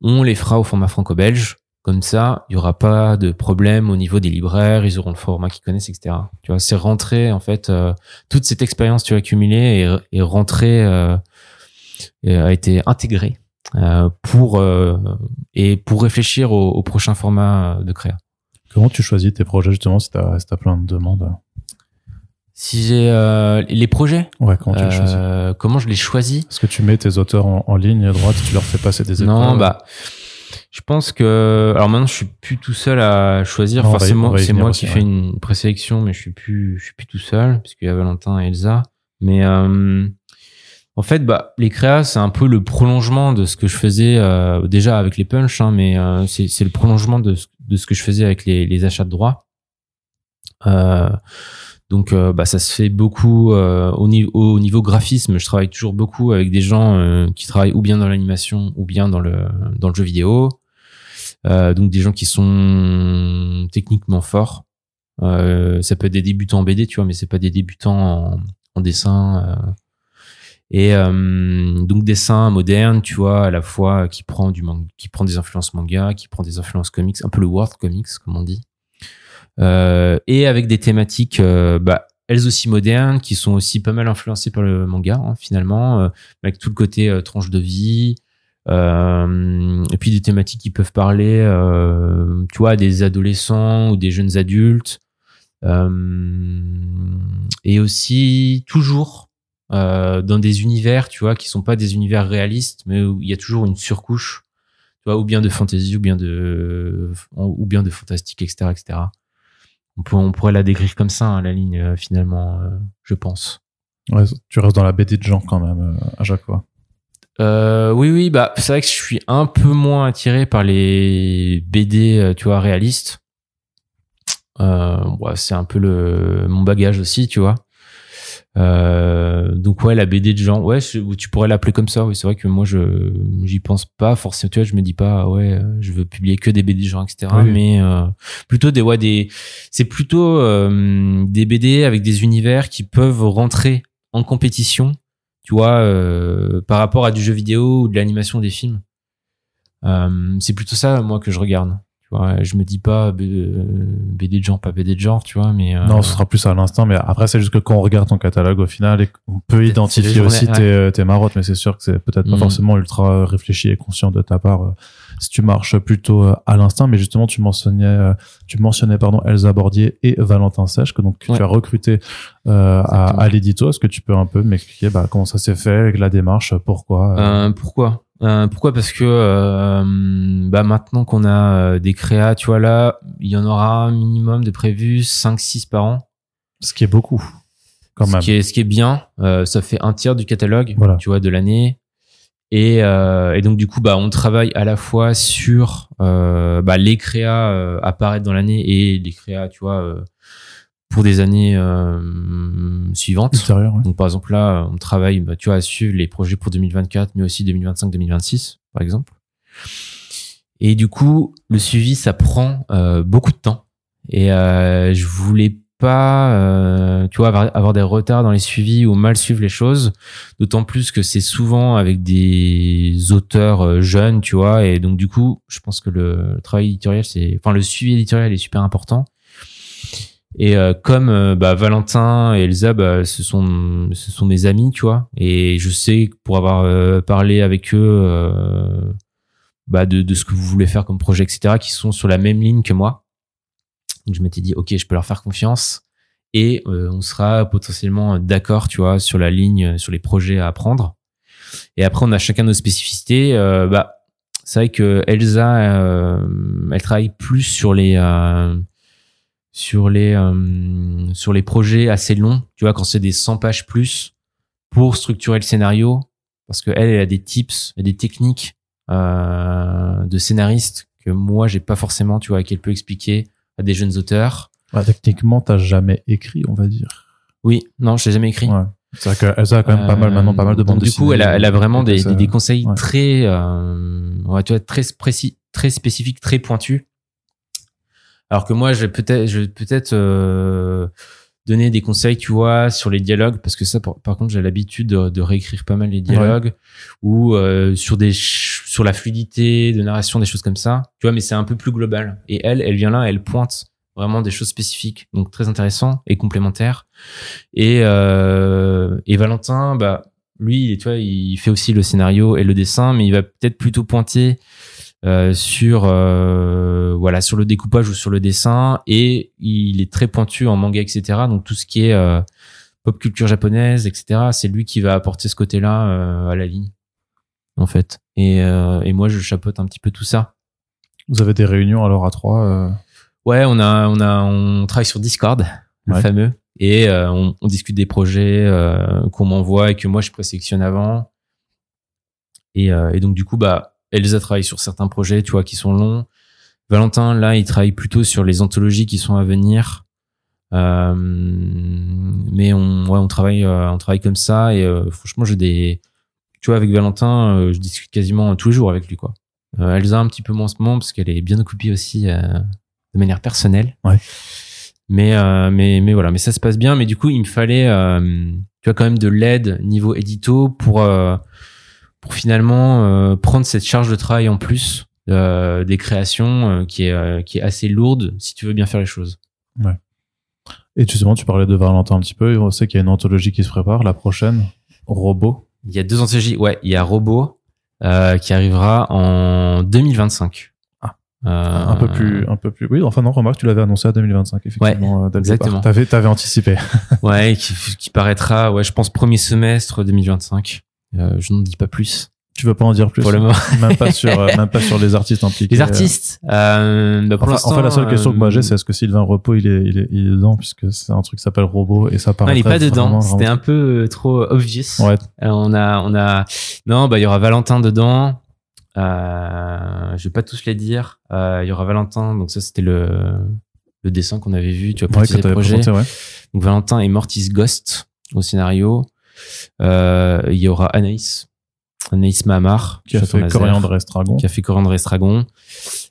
on les fera au format franco-belge. Comme ça, il y aura pas de problème au niveau des libraires, ils auront le format qu'ils connaissent, etc. Tu vois, c'est rentré en fait euh, toute cette expérience tu as accumulée et rentrée euh, a été intégrée pour et pour réfléchir au, au, prochain format de créa. Comment tu choisis tes projets justement si tu as, si as plein de demandes? Si j'ai euh, les projets? Ouais, comment tu les choisis? Euh, Comment je les choisis? Est-ce que tu mets tes auteurs en, ligne à droite, tu leur fais passer des épreuves? Non, bah, je pense que alors maintenant je suis plus tout seul à choisir. Forcément, c'est moi qui fais une présélection, mais je suis plus, je suis plus tout seul parce qu'il y a Valentin et Elsa. Mais euh, en fait, bah, les créas, c'est un peu le prolongement de ce que je faisais euh, déjà avec les punchs, hein, mais euh, c'est le prolongement de, de ce que je faisais avec les, les achats de droits. Euh, donc euh, bah, ça se fait beaucoup euh, au, niveau, au niveau graphisme. Je travaille toujours beaucoup avec des gens euh, qui travaillent ou bien dans l'animation ou bien dans le, dans le jeu vidéo. donc des gens qui sont techniquement forts. ça peut être des débutants en BD, tu vois, mais c'est pas des débutants en, dessin. Et donc dessin moderne, tu vois, à la fois qui prend du qui prend des influences manga, qui prend des influences comics, un peu le world comics comme on dit. Euh, et avec des thématiques euh, bah, elles aussi modernes, qui sont aussi pas mal influencées par le manga hein, finalement, euh, avec tout le côté tranche de vie, et puis des thématiques qui peuvent parler, tu vois, des adolescents ou des jeunes adultes, et aussi toujours dans des univers, tu vois, qui sont pas des univers réalistes, mais où il y a toujours une surcouche, tu vois, ou bien de fantasy, ou bien de, ou bien de fantastique, etc., etc on, pourrait la décrire comme ça, hein, la ligne, euh, finalement, euh, je pense. Ouais, tu restes dans la BD de genre quand même, euh, à chaque fois. oui, oui, bah c'est vrai que je suis un peu moins attiré par les BD, tu vois, réalistes. C'est un peu le mon bagage aussi, tu vois. Euh, donc ouais, la BD de genre, ouais, tu pourrais l'appeler comme ça. Oui, c'est vrai que moi, je j'y pense pas forcément. Tu vois, je me dis pas, ouais, je veux publier que des BD de genre, etc. Mais euh, plutôt des, ouais, des, c'est plutôt euh, des BD avec des univers qui peuvent rentrer en compétition, tu vois, euh, par rapport à du jeu vidéo ou de l'animation des films. c'est plutôt ça, moi, que je regarde je me dis pas BD de genre, pas BD de genre, tu vois, mais euh, non, ce sera plus à l'instant. Mais après, c'est juste que quand on regarde ton catalogue au final, on peut identifier aussi tes, tes, marottes, mais c'est sûr que c'est peut-être pas mm. forcément ultra réfléchi et conscient de ta part. Euh, si tu marches plutôt euh, à l'instinct, mais justement, tu mentionnais, tu mentionnais pardon Elsa Bordier et Valentin Sèche que donc tu as recruté euh, à, à l'édito. Est-ce que tu peux un peu m'expliquer bah, comment ça s'est fait, la démarche, pourquoi Pourquoi? Euh, pourquoi? Parce que euh, bah maintenant qu'on a euh, des créas, tu vois là, il y en aura un minimum de prévus 5-6 par an. Ce qui est beaucoup, quand même. Ce qui est, ce qui est bien, ça fait un tiers du catalogue, voilà. tu vois, de l'année. Et, et, donc du coup, bah on travaille à la fois sur bah, les créas apparaître dans l'année et les créas, tu vois pour des années euh, suivantes. Donc par exemple là, on travaille, bah, tu vois, à suivre les projets pour 2024, mais aussi 2025-2026, par exemple. Et du coup, le suivi, ça prend euh, beaucoup de temps. Et euh, je voulais pas, euh, tu vois, avoir, avoir, des retards dans les suivis ou mal suivre les choses. D'autant plus que c'est souvent avec des auteurs euh, jeunes, tu vois. Et donc du coup, je pense que le travail éditorial, c'est, enfin, le suivi éditorial est super important. Et euh, comme euh, bah, Valentin et Elsa, bah, ce sont ce sont mes amis, tu vois. Et je sais pour avoir euh, parlé avec eux bah, de, de ce que vous voulez faire comme projet, etc., qui sont sur la même ligne que moi. Donc je m'étais dit, ok, je peux leur faire confiance et on sera potentiellement d'accord, tu vois, sur la ligne, sur les projets à apprendre. Et après, on a chacun nos spécificités. bah, c'est vrai que Elsa, elle travaille plus sur les sur les euh, sur les projets assez longs, tu vois, quand c'est des 100 pages plus pour structurer le scénario, parce que elle, elle a des tips, et des techniques euh, de scénariste que moi j'ai pas forcément, tu vois, qu'elle peut expliquer à des jeunes auteurs. Bah, techniquement, t'as jamais écrit, on va dire. Oui, non, je l'ai jamais écrit. Ouais. C'est vrai qu'elle a quand même pas mal maintenant, pas mal de bandes Du coup, elle a, elle a vraiment des, des, conseils très, euh, ouais, tu vois, très précis, très spécifiques, très pointus alors que moi, je vais peut-être, je vais peut-être euh, donner des conseils, tu vois, sur les dialogues, parce que ça, par, contre, j'ai l'habitude de, réécrire pas mal les dialogues, ou euh, sur des, sur la fluidité de narration, des choses comme ça, tu vois. Mais c'est un peu plus global. Et elle, elle vient là, elle pointe vraiment des choses spécifiques, donc très intéressant et complémentaire. Et euh, et Valentin, bah lui, tu vois, il fait aussi le scénario et le dessin, mais il va peut-être plutôt pointer euh, sur euh, voilà sur le découpage ou sur le dessin. Et il est très pointu en manga etc donc tout ce qui est euh, pop culture japonaise etc c'est lui qui va apporter ce côté là à la ligne en fait. Et, et moi je chapeaute un petit peu tout ça. Vous avez des réunions alors à trois ouais on a on a on travaille sur Discord le fameux. Et on, on, discute des projets qu'on m'envoie et que moi je présélectionne avant. Et, et donc du coup bah Elsa travaille sur certains projets, tu vois, qui sont longs. Valentin, là, il travaille plutôt sur les anthologies qui sont à venir. Euh, mais on, ouais, on travaille, euh, on travaille comme ça. Et euh, franchement, j'ai des, tu vois, avec Valentin, je discute quasiment tous les jours avec lui, quoi. Elsa un petit peu moins en ce moment parce qu'elle est bien occupée aussi de manière personnelle. Ouais. Mais, mais, mais voilà, mais ça se passe bien. Mais du coup, il me fallait, tu vois, quand même de l'aide niveau édito pour pour finalement euh, prendre cette charge de travail en plus euh, des créations euh, qui est qui est assez lourde si tu veux bien faire les choses. Ouais. Et justement, tu parlais de Valentin un petit peu. On sait qu'il y a une anthologie qui se prépare, la prochaine, Robot. Il y a deux anthologies. Ouais, il y a Robot qui arrivera en 2025. Ah. un peu plus, un peu plus. Oui, enfin non, remarque, tu l'avais annoncé à 2025 effectivement. Ouais, exactement. T'avais, t'avais anticipé. ouais, qui, qui, paraîtra, ouais, je pense premier semestre 2025. Euh, je n'en dis pas plus. Tu veux pas en dire plus pour le moment. même pas sur euh, même pas sur les artistes impliqués. Les artistes. Euh, bah pour enfin, en fait, la seule question que moi j'ai, c'est est-ce que Sylvain Repos il est, il est, il est dedans puisque c'est un truc qui s'appelle Robot et ça paraît. Non, il est pas dedans. C'était un peu trop obvious. Ouais. on a on a non bah il y aura Valentin dedans. Euh, je vais pas tous les dire. Euh, il y aura Valentin. Donc ça c'était le le dessin qu'on avait vu. Tu vois ouais, le projet. ouais. Donc Valentin et Mortis Ghost au scénario. Euh, il y aura Anaïs, Anaïs Mahamar, qui a fait Coriandre Estragon. Qui a fait Coriandre Estragon.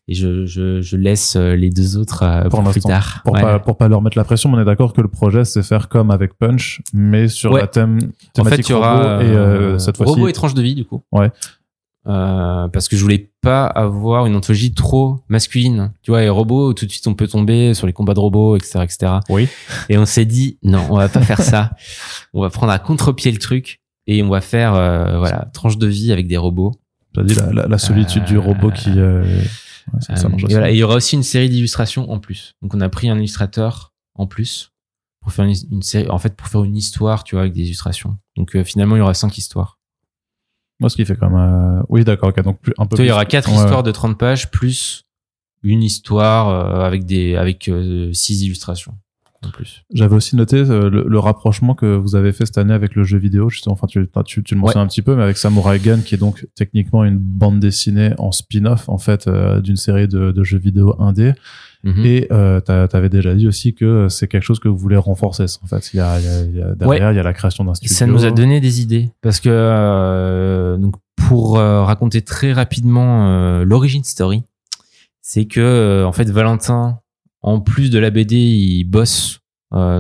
Et je, je, je laisse euh, les deux autres euh, pour, plus tard. Pour, pas, pour pas leur mettre la pression, mais on est d'accord que le projet, c'est faire comme avec Punch, mais sur la thème, thématique en fait, il y aura, robot et euh, cette fois-ci. Robot étrange de vie, du coup. Ouais. Euh, parce que je voulais pas avoir une anthologie trop masculine. Tu vois, et robots, tout de suite on peut tomber sur les combats de robots, etc., etc. Oui. Et on s'est dit non, on va pas faire ça. On va prendre à contre-pied le truc et on va faire euh, voilà tranche de vie avec des robots. T'as dit la, la, solitude du robot qui. Euh, ça, ça et, voilà. et il y aura aussi une série d'illustrations en plus. Donc on a pris un illustrateur en plus pour faire une, une, série, en fait pour faire une histoire, tu vois, avec des illustrations. Donc finalement il y aura cinq histoires. Moi, ce qui fait même. Euh, oui, d'accord. donc un peu. il y aura quatre histoires de 30 pages plus une histoire euh, avec des avec euh, six illustrations en plus. J'avais aussi noté le, rapprochement que vous avez fait cette année avec le jeu vidéo. Justement, enfin, tu, tu, tu le mentionnes un petit peu, mais avec Samurai Gun, qui est donc techniquement une bande dessinée en spin-off en fait d'une série de, de, jeux vidéo indé. Mhm. Et euh, tu avais déjà dit aussi que c'est quelque chose que vous voulez renforcer. En fait, il y a, il y a, derrière, il y a la création d'un studio. Ça nous a donné des idées parce que euh, donc pour euh, raconter très rapidement euh, l'origine story, c'est que euh, en fait Valentin, en plus de la BD, il bosse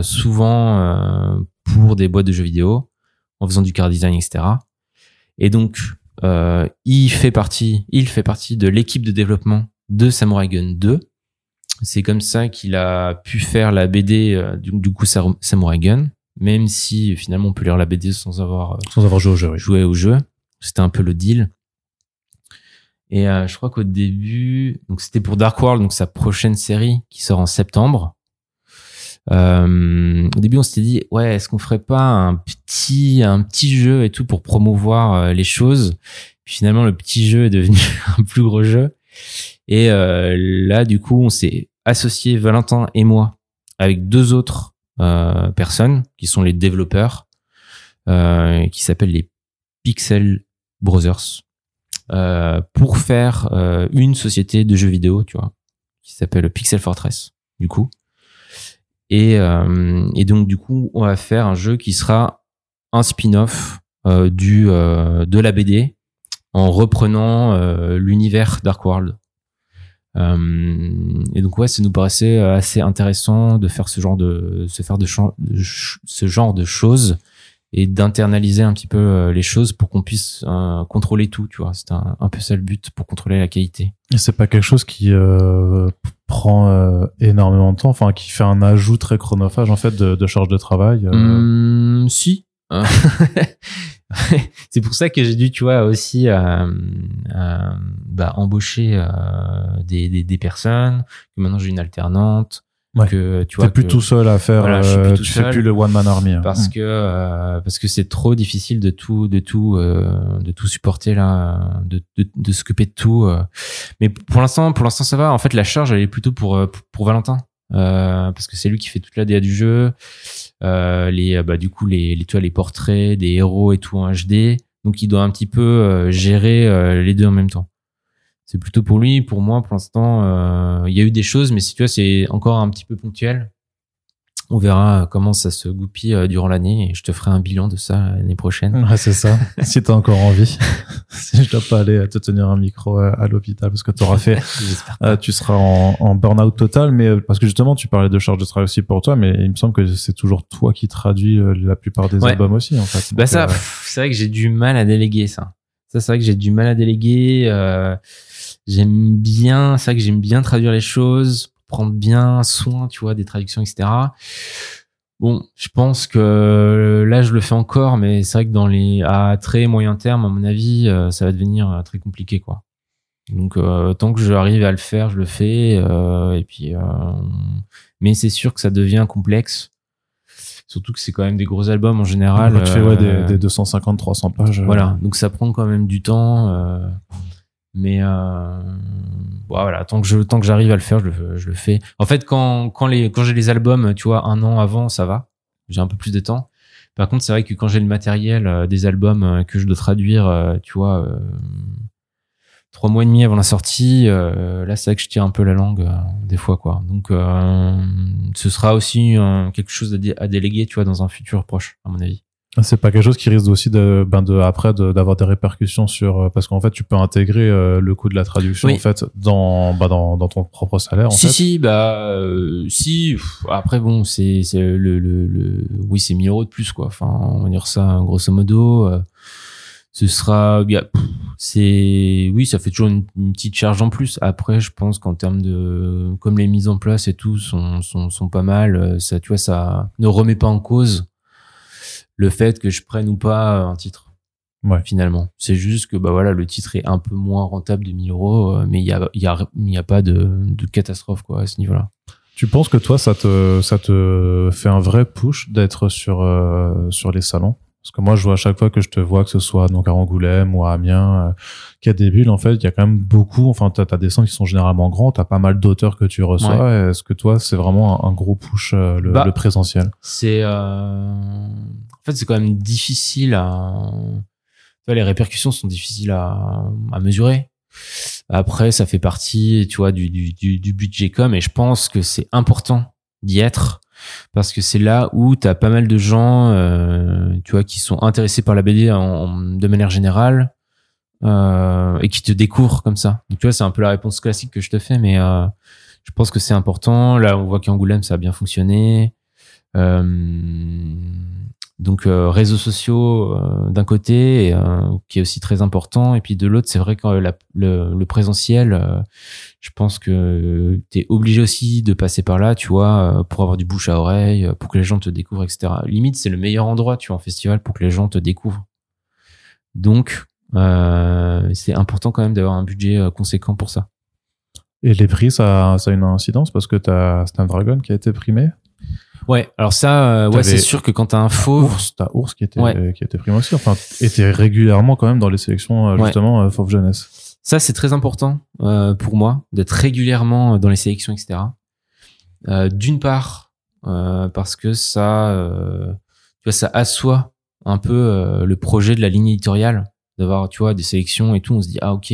souvent pour des boîtes de jeux vidéo en faisant du car design, etc. Et donc il fait partie, il fait partie de l'équipe de développement de Samurai Gun 2 c'est comme ça qu'il a pu faire la BD euh, du, du, coup Samurai Gun, même si finalement on peut lire la BD sans avoir euh, sans avoir joué au jeu. Joué au jeu, c'était un peu le deal. Et euh, je crois qu'au début, donc c'était pour Dark World, donc sa prochaine série qui sort en septembre. au début, on s'était dit, ouais, est-ce qu'on ferait pas un petit, un petit jeu et tout pour promouvoir les choses? Puis finalement, le petit jeu est devenu un plus gros jeu. Et euh, là, du coup, on s'est associé, Valentin et moi, avec deux autres euh, personnes qui sont les développeurs, euh, qui s'appellent les Pixel Brothers, pour faire une société de jeux vidéo, tu vois, qui s'appelle Pixel Fortress, du coup. Et, et, donc, du coup, on va faire un jeu qui sera un spin-off du de la BD en reprenant l'univers Dark World euh, et donc ouais, ça nous paraissait assez intéressant de faire ce genre de se faire de, ce genre de choses et d'internaliser un petit peu euh, les choses pour qu'on puisse euh, contrôler tout, tu vois. C'est un, un, peu ça le but pour contrôler la qualité. Et c'est pas quelque chose qui euh, prend euh, énormément de temps, enfin qui fait un ajout très chronophage en fait de, de charge de travail. Mmh, si. c'est pour ça que j'ai dû, tu vois, aussi euh, euh, bah, embaucher euh, des, des, des, personnes. Que maintenant j'ai une alternante. Que tu vois. plus tout seul à faire. Voilà, euh, tu fais plus le one man army. Hein. Parce que euh, parce que c'est trop difficile de tout de tout de tout supporter là, de de, de s'occuper de tout. Mais pour l'instant, pour l'instant ça va. En fait, la charge elle est plutôt pour pour, Valentin. parce que c'est lui qui fait toute la DA du jeu. Euh, les bah du coup les les, tu vois, les portraits des héros et tout en HD donc il doit un petit peu euh, gérer euh, les deux en même temps. C'est plutôt pour lui pour moi pour l'instant il y a eu des choses mais si tu vois c'est encore un petit peu ponctuel on verra comment ça se goupille euh, durant l'année et je te ferai un bilan de ça l'année prochaine. Ouais, c'est ça. si t'as encore envie. si je dois pas aller te tenir un micro euh, à l'hôpital parce que t'auras fait, euh, tu seras en, en burn-out total, mais parce que justement, tu parlais de charge de travail aussi pour toi, mais il me semble que c'est toujours toi qui traduis la plupart des albums aussi, en fait. Bah ça, c'est vrai que j'ai du mal à déléguer ça. Ça, c'est vrai que j'ai du mal à déléguer. j'aime bien, c'est vrai que j'aime bien traduire les choses prendre bien soin, tu vois, des traductions, etc. Bon, je pense que là, je le fais encore, mais c'est vrai que dans les à très moyen terme, à mon avis, euh, ça va devenir euh, très compliqué, quoi. Donc, euh, tant que j'arrive à le faire, je le fais. et puis, mais c'est sûr que ça devient complexe. Surtout que c'est quand même des gros albums en général. tu fais ouais, des, des 250-300 pages. Voilà, donc ça prend quand même du temps. Mais voilà, tant que je tant que j'arrive à le faire, je le, je le fais. En fait, quand quand les quand j'ai les albums, tu vois, un an avant, ça va. J'ai un peu plus de temps. Par contre, c'est vrai que quand j'ai le matériel euh, des albums euh, que je dois traduire, euh, tu vois, trois mois et demi avant la sortie, là, c'est vrai que je tire un peu la langue des fois, quoi. Donc, ce sera aussi quelque chose à, déléguer, tu vois, dans un futur proche, à mon avis. C'est pas quelque chose qui risque aussi de, ben de après d'avoir des répercussions sur euh, parce qu'en fait tu peux intégrer euh, le coût de la traduction en fait dans, bah dans dans ton propre salaire. En si fait. si bah euh, si après bon c'est c'est le, le, le oui c'est 1000 euros de plus quoi. Enfin on va dire ça grosso modo. ce sera c'est oui ça fait toujours une, une, petite charge en plus. Après je pense qu'en termes de comme les mises en place et tout sont sont sont pas mal. Ça tu vois ça ne remet pas en cause le fait que je prenne ou pas un titre. Ouais. Finalement, c'est juste que bah voilà, le titre est un peu moins rentable de 1000 euros, euh, mais il y a, y, a, y a pas de, de catastrophe quoi à ce niveau-là. Tu penses que toi, ça te, ça te fait un vrai push d'être sur, euh, sur les salons? Parce que moi, je vois à chaque fois que je te vois, que ce soit donc à Angoulême ou à Amiens, euh, qu'il y a des bulles, en fait, il y a quand même beaucoup. Enfin, tu as, des sons qui sont généralement grands, tu as pas mal d'auteurs que tu reçois. Est-ce que toi, c'est vraiment un, gros push, euh, le, bah, le, présentiel? C'est. Euh... En fait, c'est quand même difficile à. Tu vois, les répercussions sont difficiles à, à mesurer. Après, ça fait partie, tu vois, du, du, du, du budget com, et je pense que c'est important d'y être parce que c'est là où tu as pas mal de gens euh, tu vois qui sont intéressés par la BD de manière générale euh, et qui te découvrent comme ça. Donc tu vois c'est un peu la réponse classique que je te fais mais euh, je pense que c'est important. Là on voit qu'Angoulême ça a bien fonctionné donc euh, réseaux sociaux euh, d'un côté, euh, qui est aussi très important, et puis de l'autre, c'est vrai que le, le, présentiel, je pense que tu es obligé aussi de passer par là, tu vois, pour avoir du bouche à oreille, pour que les gens te découvrent, etc. Limite, c'est le meilleur endroit, tu vois, en festival, pour que les gens te découvrent. Donc, c'est important quand même d'avoir un budget conséquent pour ça. Et les prix, ça, ça a une incidence parce que tu as Snapdragon qui a été primé? Ouais, alors ça, euh, ouais, c'est sûr que quand t'as un fauve, ours, t'as ours qui était qui était primé aussi. Enfin, était régulièrement quand même dans les sélections euh, justement euh, fauve jeunesse. Ça, c'est très important euh, pour moi d'être régulièrement dans les sélections, etc. D'une part, parce que ça, tu vois, ça assoit un peu le projet de la ligne éditoriale, d'avoir, tu vois, des sélections et tout. On se dit ah ok,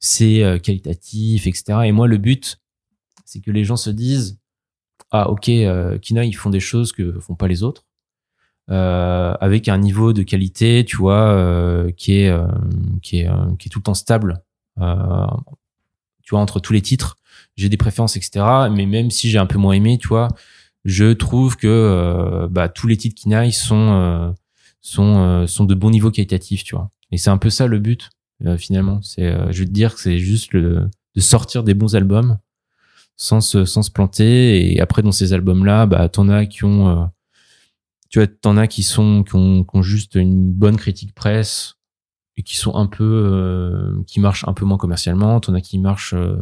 c'est qualitatif, etc. Et moi, le but, c'est que les gens se disent ah ok, euh, Kina ils font des choses que font pas les autres, euh, avec un niveau de qualité, tu vois, euh, qui est euh, qui est qui est tout le temps stable, tu vois, entre tous les titres. J'ai des préférences, etc. Mais même si j'ai un peu moins aimé, tu vois, je trouve que bah, tous les titres Kina ils sont sont sont de bon niveau qualitatif, tu vois. Et c'est un peu ça le but finalement. C'est, je veux te dire que c'est juste le, de sortir des bons albums sans se, sans se planter. Et après, dans ces albums-là, bah, t'en as qui ont, euh, tu vois, t'en as qui sont qui ont, qui ont, juste une bonne critique presse et qui sont un peu euh, qui marchent un peu moins commercialement. T'en as qui marchent euh,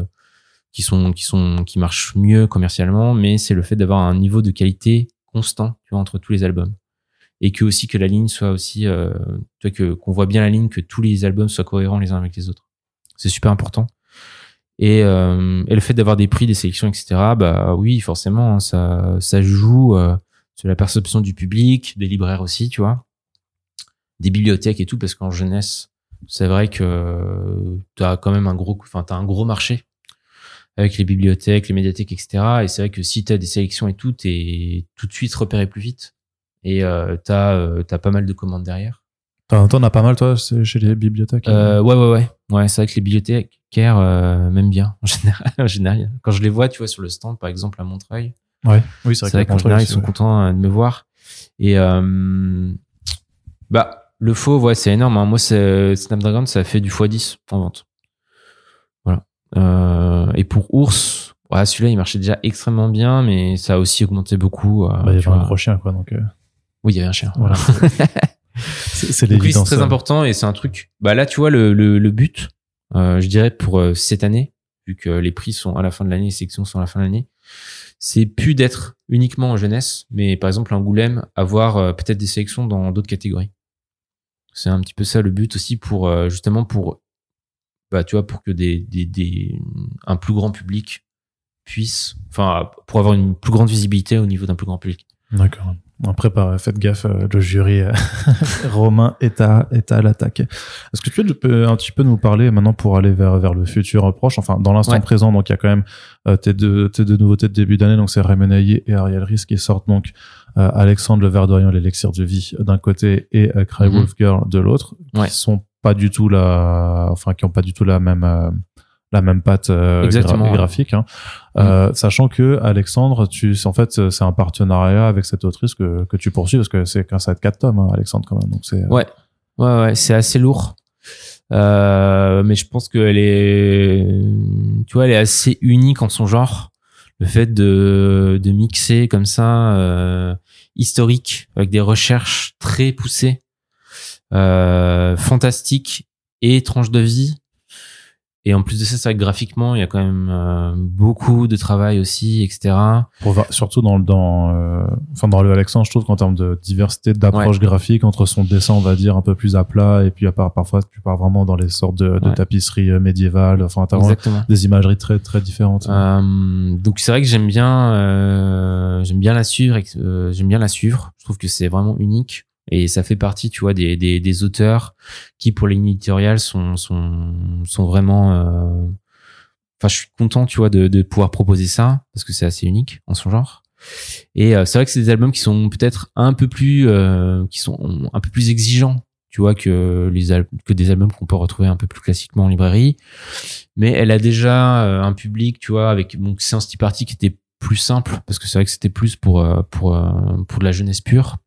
qui sont qui sont qui marchent mieux commercialement, mais c'est le fait d'avoir un niveau de qualité constant, tu vois, entre tous les albums et que aussi que la ligne soit aussi euh, tu vois que qu'on voit bien la ligne que tous les albums soient cohérents les uns avec les autres c'est super important et, euh, et le fait d'avoir des prix des sélections etc bah oui forcément ça ça joue euh, sur la perception du public des libraires aussi tu vois. Des bibliothèques et tout parce qu'en jeunesse c'est vrai que tu as quand même un gros enfin t'as un gros marché avec les bibliothèques les médiathèques etc et c'est vrai que si tu des sélections et tout t'es tout de suite repéré plus vite. Et euh, t'as euh, as pas mal de commandes derrière. T'en as pas mal toi chez les bibliothèques euh, Ouais ouais ouais ouais c'est vrai que les bibliothécaires euh, m'aiment bien en général, en général. Quand je les vois tu vois sur le stand par exemple à Montreuil. Ouais oui c'est vrai, qu'en général ils sont contents euh, de me voir et euh, bah le faux ouais c'est énorme. Hein. Moi Snapdragon ça fait du x10 en vente. Voilà. Et pour Ours ouais, celui-là il marchait déjà extrêmement bien mais ça a aussi augmenté beaucoup. bah, il y avait un gros chien quoi donc. Oui, il y avait un chien. Voilà. c'est l'évidence. c'est très important et c'est un truc. Bah là, tu vois, le, le, le but, euh, je dirais pour euh, cette année, vu que les prix sont à la fin de l'année, les sections sont à la fin de l'année, c'est plus d'être uniquement en jeunesse, mais par exemple Angoulême, avoir euh, peut-être des sélections dans d'autres catégories. C'est un petit peu ça le but aussi pour euh, justement pour bah tu vois pour que des, des, des un plus grand public puisse enfin pour avoir une plus grande visibilité au niveau d'un plus grand public. D'accord. Après, faites gaffe, euh, le jury euh, romain est à, est à l'attaque. Est-ce que tu peux un petit peu nous parler maintenant pour aller vers, vers le futur proche, enfin dans l'instant présent, donc il y a quand même euh, tes, deux, tes deux nouveautés de début d'année, donc c'est Remenaillé et Ariel Risk qui sortent donc Alexandre le Verdorian, l'élixir de vie d'un côté et Cry mhm. Wolf Girl de l'autre, qui sont pas du tout la, enfin qui ont pas du tout la même la même patte euh, graphique. Hein. Euh, sachant que Alexandre, tu, en fait, c'est un partenariat avec cette autrice que, que tu poursuis parce que c'est qu'un set 4 tomes, hein, Alexandre quand même. Donc c'est. Ouais, ouais, ouais, c'est assez lourd. Euh, mais je pense qu'elle est, tu vois, elle est assez unique en son genre. Le fait de, de mixer comme ça, euh, historique, avec des recherches très poussées, euh, fantastiques et tranches de vie, et en plus de ça, c'est vrai que graphiquement, il y a quand même euh, beaucoup de travail aussi, etc. Pour, surtout dans, dans, euh, enfin dans le Alexandre, je trouve qu'en termes de diversité d'approche graphique, entre son dessin, on va dire, un peu plus à plat, et puis à part, parfois, tu pars vraiment dans les sortes de, de tapisseries euh, médiévales, enfin, des imageries très, très différentes. Euh, donc c'est vrai que j'aime bien, j'aime bien la suivre, j'aime bien la suivre. Je trouve que c'est vraiment unique. Et ça fait partie, tu vois, des, des, des auteurs qui, pour les éditoriales, sont, sont, sont vraiment... Euh... Enfin, je suis content, tu vois, de, de pouvoir proposer ça, parce que c'est assez unique en son genre. Et euh, c'est vrai que c'est des albums qui sont peut-être un peu plus... Euh, qui sont un peu plus exigeants, tu vois, que, les que des albums qu'on peut retrouver un peu plus classiquement en librairie. Mais elle a déjà euh, un public, tu vois, avec... Donc, c'est un style party qui était plus simple, parce que c'est vrai que c'était plus pour, euh, pour, pour de la jeunesse pure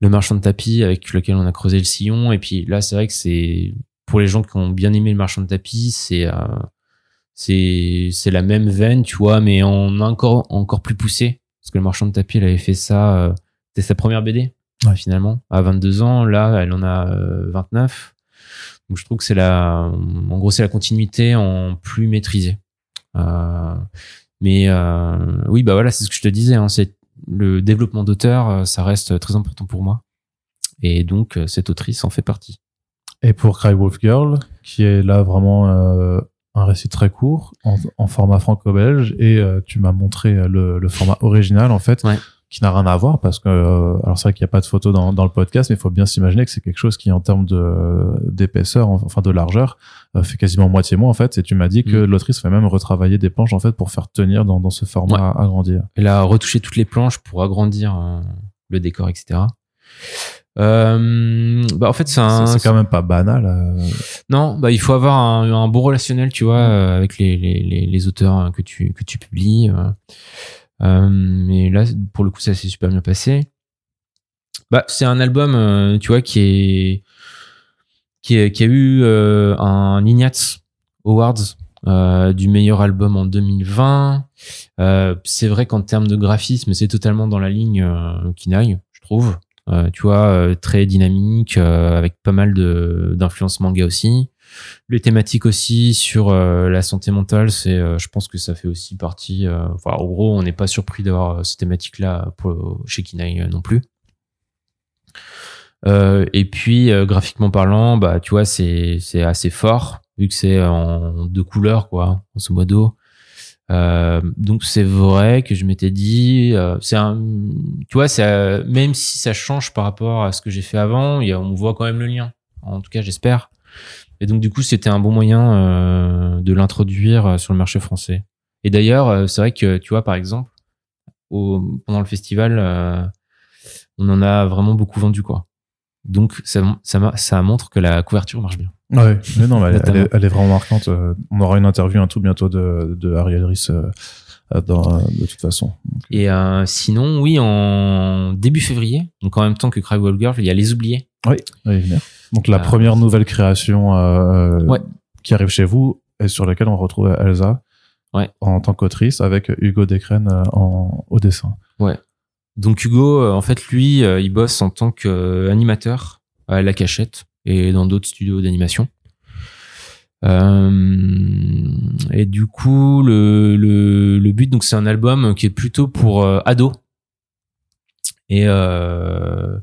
le marchand de tapis avec lequel on a creusé le sillon. Et puis là, c'est vrai que c'est pour les gens qui ont bien aimé le marchand de tapis, c'est euh, c'est c'est la même veine, tu vois, mais en encore encore plus poussé. Parce que le marchand de tapis, elle avait fait ça, euh, c'était sa première BD finalement à 22 ans. Là, elle en a 29. Euh, Donc je trouve que c'est la, en gros, c'est la continuité en plus maîtrisée. Euh, mais oui, bah voilà, c'est ce que je te disais. Hein, c'est le développement d'auteur, euh, ça reste très important pour moi. Et donc, euh, cette autrice en fait partie. Et pour Cry Wolf Girl, qui est là vraiment euh, un récit très court, en, format franco-belge, et tu m'as montré le, le, format original, en fait, ouais qui n'a rien à voir parce que euh, alors c'est vrai qu'il n'y a pas de photo dans, dans le podcast mais il faut bien s'imaginer que c'est quelque chose qui en termes de d'épaisseur enfin de largeur euh, fait quasiment moitié moins en fait. Et tu m'as dit que mm. l'autrice fait même retravailler des planches en fait pour faire tenir dans, dans ce format agrandi. Elle a retouché toutes les planches pour agrandir euh, le décor etc euh, bah en fait c'est c'est quand même pas banal non bah il faut avoir un, un bon relationnel tu vois mm. avec les, les, les, auteurs que tu que tu publies euh, mais là, pour le coup, ça s'est super bien passé. Bah, c'est un album, euh, tu vois, qui est qui, qui a eu euh, un Ignatz Awards du meilleur album en 2020. c'est vrai qu'en termes de graphisme, c'est totalement dans la ligne Kinaï, je trouve. tu vois, très dynamique, avec pas mal d'influence manga aussi. Les thématiques aussi sur euh, la santé mentale, c'est, euh, je pense que ça fait aussi partie. Euh, enfin, en gros, on n'est pas surpris d'avoir ces thématiques-là chez Kinaï non plus. et puis, graphiquement parlant, bah, tu vois, c'est c'est assez fort vu que c'est en deux couleurs, quoi, en ce modo. donc c'est vrai que je m'étais dit, c'est tu vois, c'est même si ça change par rapport à ce que j'ai fait avant, y a, on voit quand même le lien. En tout cas, j'espère. Et donc, du coup, c'était un bon moyen euh, de l'introduire euh, sur le marché français. Et d'ailleurs, euh, c'est vrai que, tu vois, par exemple, au, pendant le festival, on en a vraiment beaucoup vendu, quoi. Donc, ça, ça, ça montre que la couverture marche bien. Ouais, mais non, elle, est, vraiment marquante. On aura une interview un tout bientôt de, de Ariel Risse dans, de toute façon. Et sinon, oui, en début février, donc en même temps que Cry Girl, il y a Les Oubliés. Oui, oui. Donc la euh, première nouvelle création euh, qui arrive chez vous et sur laquelle on retrouve Elsa en tant qu'autrice avec Hugo Descraines euh, en, au dessin. Ouais. Donc Hugo, en fait, lui, il bosse en tant qu'animateur à la cachette et dans d'autres studios d'animation. Et du coup, le, le, le but, donc c'est un album qui est plutôt pour ados. Et euh,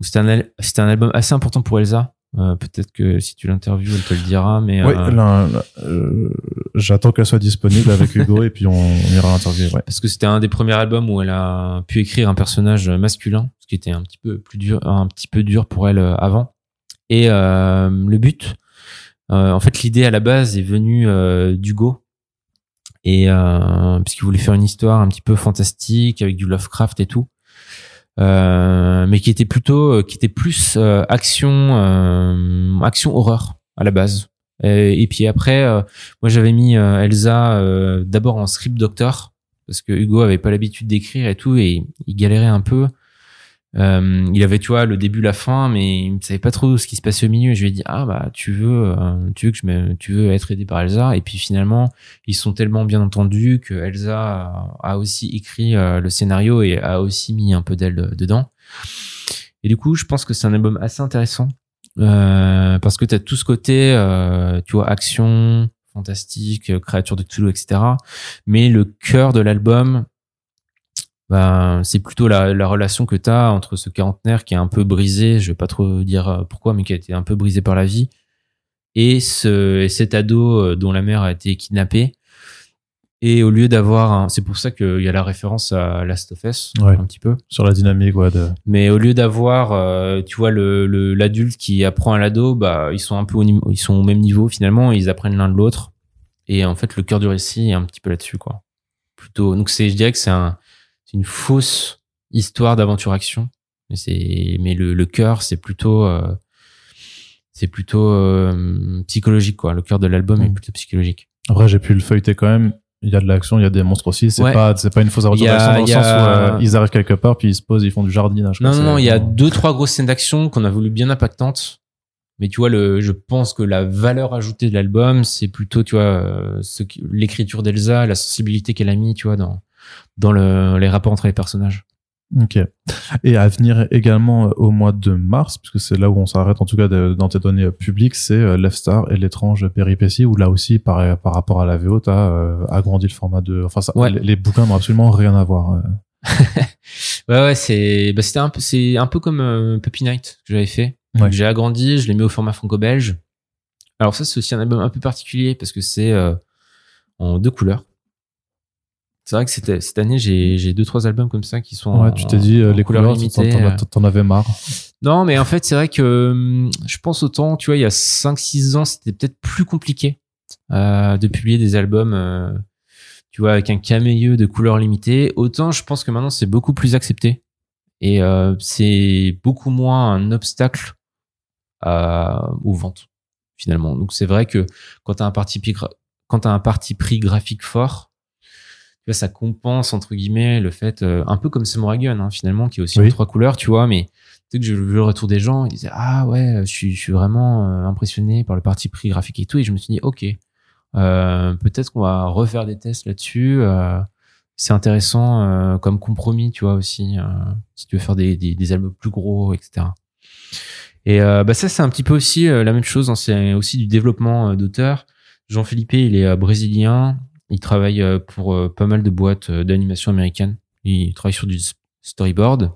c'était un, un album assez important pour Elsa. Euh, peut-être que si tu l'interviews, elle te le dira. Mais oui, euh, euh, j'attends qu'elle soit disponible avec Hugo et puis on, ira l'interviewer. Ouais. Parce que c'était un des premiers albums où elle a pu écrire un personnage masculin, ce qui était un petit peu plus dur, un petit peu dur pour elle avant. Et le but, en fait, l'idée à la base est venue d'Hugo et puisqu'il voulait faire une histoire un petit peu fantastique avec du Lovecraft et tout. Euh, mais qui était plutôt, euh, qui était plus euh, action, action horreur à la base. Et, puis après, moi j'avais mis Elsa d'abord en script doctor parce que Hugo avait pas l'habitude d'écrire et tout et il galérait un peu. Euh, il avait, tu vois, le début, la fin, mais il ne savait pas trop ce qui se passait au milieu. Je lui ai dit, ah bah, tu veux, euh, tu veux être aidé par Elsa? Et puis finalement, ils sont tellement bien entendus que Elsa a aussi écrit euh, le scénario et a aussi mis un peu d'elle dedans. Et du coup, je pense que c'est un album assez intéressant parce que tu as tout ce côté, tu vois, action, fantastique, créature de Cthulhu, etc. Mais le cœur de l'album, ben, c'est plutôt la, la, relation que tu as entre ce quarantenaire qui est un peu brisé, je vais pas trop dire euh, pourquoi, mais qui a été un peu brisé par la vie, et, ce, et cet ado euh, dont la mère a été kidnappée. Et au lieu d'avoir, c'est pour ça qu'il y a la référence à Last of Us un petit peu sur la dynamique, ouais. De... Mais au lieu d'avoir, euh, tu vois, le l'adulte qui apprend à l'ado, bah ils sont un peu au, ils sont au même niveau finalement, ils apprennent l'un de l'autre. Et en fait, le cœur du récit est un petit peu là-dessus, quoi. Plutôt, donc c'est, je dirais que c'est un, c'est une fausse histoire d'aventure action mais c'est mais le, le cœur c'est plutôt euh, c'est plutôt euh, psychologique quoi. Le cœur de l'album est mm. plutôt psychologique. Après j'ai pu le feuilleter quand même. Il y a de l'action il y a des monstres aussi. C'est pas c'est pas une fausse aventure d'action dans le sens où euh, ils arrivent quelque part puis ils se posent ils font du jardinage non non non il y a deux trois grosses scènes d'action qu'on a voulu bien impactantes. Mais tu vois le je pense que la valeur ajoutée de l'album c'est plutôt tu vois ce l'écriture d'Elsa la sensibilité qu'elle a mis tu vois dans dans le, les rapports entre les personnages. Ok. Et à venir également euh, au mois de mars, puisque c'est là où on s'arrête en tout cas dans tes données publiques, c'est euh, Left Star et l'étrange péripétie, où là aussi, par, par rapport à la VO, t'as euh, agrandi le format de... Enfin, ça, les, bouquins n'ont absolument rien à voir. ouais, ouais, c'est bah, c'était un peu, c'est un peu comme Puppy Night que j'avais fait. J'ai agrandi, je l'ai mis au format franco-belge. Alors ça, c'est aussi un album un peu particulier parce que c'est en deux couleurs. C'est vrai que cette, cette année, j'ai deux, trois albums comme ça qui sont. Ouais, tu t'es dit, euh, les couleurs, t'en avais marre. Non, mais en fait, c'est vrai que hum, je pense autant, tu vois, il y a 5-6 ans, c'était peut-être plus compliqué euh, de publier des albums, euh, tu vois, avec un camélieu de couleurs limitées. Autant, je pense que maintenant, c'est beaucoup plus accepté. Et euh, c'est beaucoup moins un obstacle à, aux ventes, finalement. Donc, c'est vrai que quand tu as un parti quand as un parti pris graphique fort, vois, ça compense entre guillemets le fait, euh, un peu comme Samurai Gun hein, finalement, qui est aussi trois couleurs, tu vois, mais tu sais que je vu le retour des gens, ils disaient ah ouais, je suis, je suis vraiment euh, impressionné par le parti pris graphique et tout, et je me suis dit ok, peut-être qu'on va refaire des tests là-dessus c'est intéressant comme compromis, tu vois aussi, si tu veux faire des, des, albums plus gros, etc. Et bah ça, c'est un petit peu aussi la même chose. Hein, c'est aussi du développement d'auteurs. Jean-Philippe, il est brésilien. Il travaille pour pas mal de boîtes d'animation américaines. Il travaille sur du storyboard.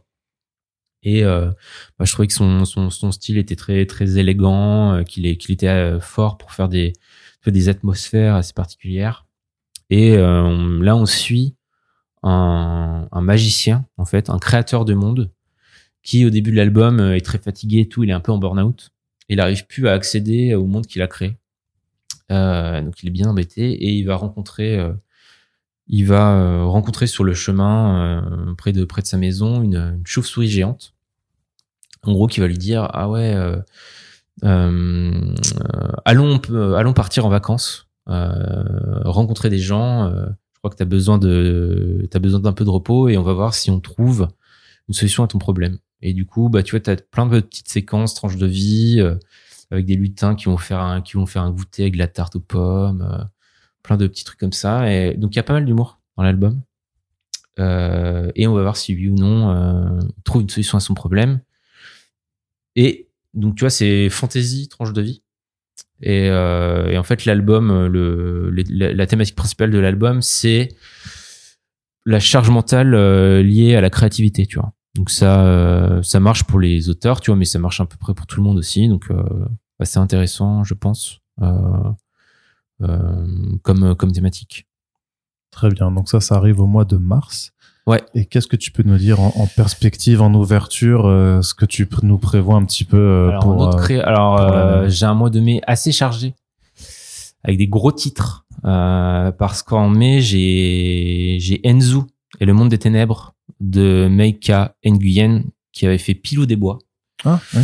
Et bah, je trouvais que son, style était très élégant, qu'il était fort pour faire des atmosphères assez particulières. Et là, on suit un, un, magicien, en fait, un créateur de monde, qui au début de l'album euh, est très fatigué et tout, il est un peu en burn-out. Il n'arrive plus à accéder au monde qu'il a créé. Euh, donc il est bien embêté et il va rencontrer, euh, il va euh, rencontrer sur le chemin près de près de sa maison une, une chauve-souris géante. En gros, qui va lui dire ah ouais, allons allons partir en vacances, rencontrer des gens crois que tu as besoin de as besoin d'un peu de repos et on va voir si on trouve une solution à ton problème. Et du coup, bah tu vois, tu as plein de petites séquences, tranches de vie euh, avec des lutins qui vont faire un goûter avec de la tarte aux pommes, euh, plein de petits trucs comme ça et donc il y a pas mal d'humour dans l'album. Euh, et on va voir si oui ou non il trouve une solution à son problème. Et donc tu vois, c'est fantasy, tranche de vie. Et, euh, en fait, l'album, euh, la, thématique principale de l'album, c'est la charge mentale euh, liée à la créativité, tu vois. Donc ça, euh, ça marche pour les auteurs, tu vois, mais ça marche à peu près pour tout le monde aussi. Donc bah, c'est intéressant, je pense, comme comme thématique. Très bien. Donc ça, ça arrive au mois de mars. Ouais. Et qu'est-ce que tu peux nous dire en, perspective, en ouverture, euh, ce que tu nous prévois un petit peu euh, alors, pour, euh, Alors, j'ai un mois de mai assez chargé, avec des gros titres, parce qu'en mai j'ai j'ai Enzu et le monde des ténèbres de Meika Nguyen qui avait fait Pilou des bois. Ah, ouais.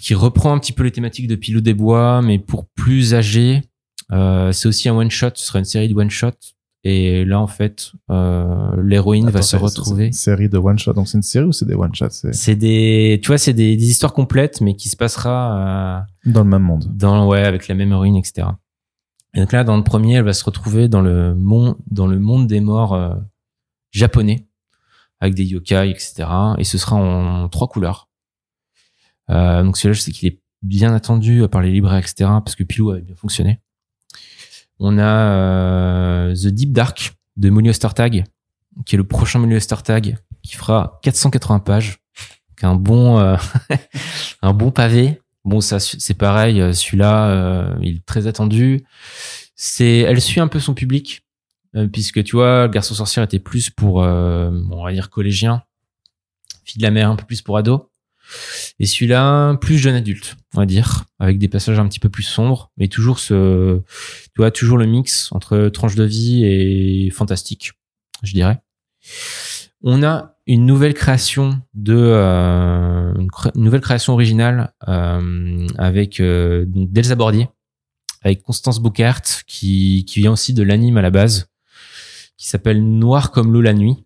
Qui reprend un petit peu les thématiques de Pilou des bois, mais pour plus âgé. c'est aussi un one shot, ce sera une série de one shot et là, en fait, euh, l'héroïne va se retrouver. Une série de one shot. Donc c'est une série ou c'est des one shots C'est des, tu vois, c'est des, des, histoires complètes, mais qui se passera euh, dans le même monde. Dans ouais, avec la même héroïne, etc. Et donc là, dans le premier, elle va se retrouver dans le monde, dans le monde des morts euh, japonais, avec des yokai, etc. Et ce sera en trois couleurs. Euh, donc celui-là, je sais qu'il est bien attendu par les libraires, etc. Parce que Pilou a bien fonctionné. On a euh, The Deep Dark de Monio Star Tag, qui est le prochain Monio Star Tag, qui fera 480 pages, qui un bon, euh, un bon pavé. Bon, ça, c'est pareil. Euh, celui-là, il est très attendu. C'est, elle suit un peu son public, puisque tu vois, Garçon sorcière était plus pour, on va dire collégien, fille de la mer un peu plus pour ado. Et celui-là, plus jeune adulte, on va dire, avec des passages un petit peu plus sombres, mais toujours ce, tu vois, toujours le mix entre tranche de vie et fantastique, je dirais. On a une nouvelle création de euh, une, nouvelle création originale euh, avec euh, d'Elsa Bordier, avec Constance Boucart qui qui vient aussi de l'anime à la base, qui s'appelle Noir comme l'eau la nuit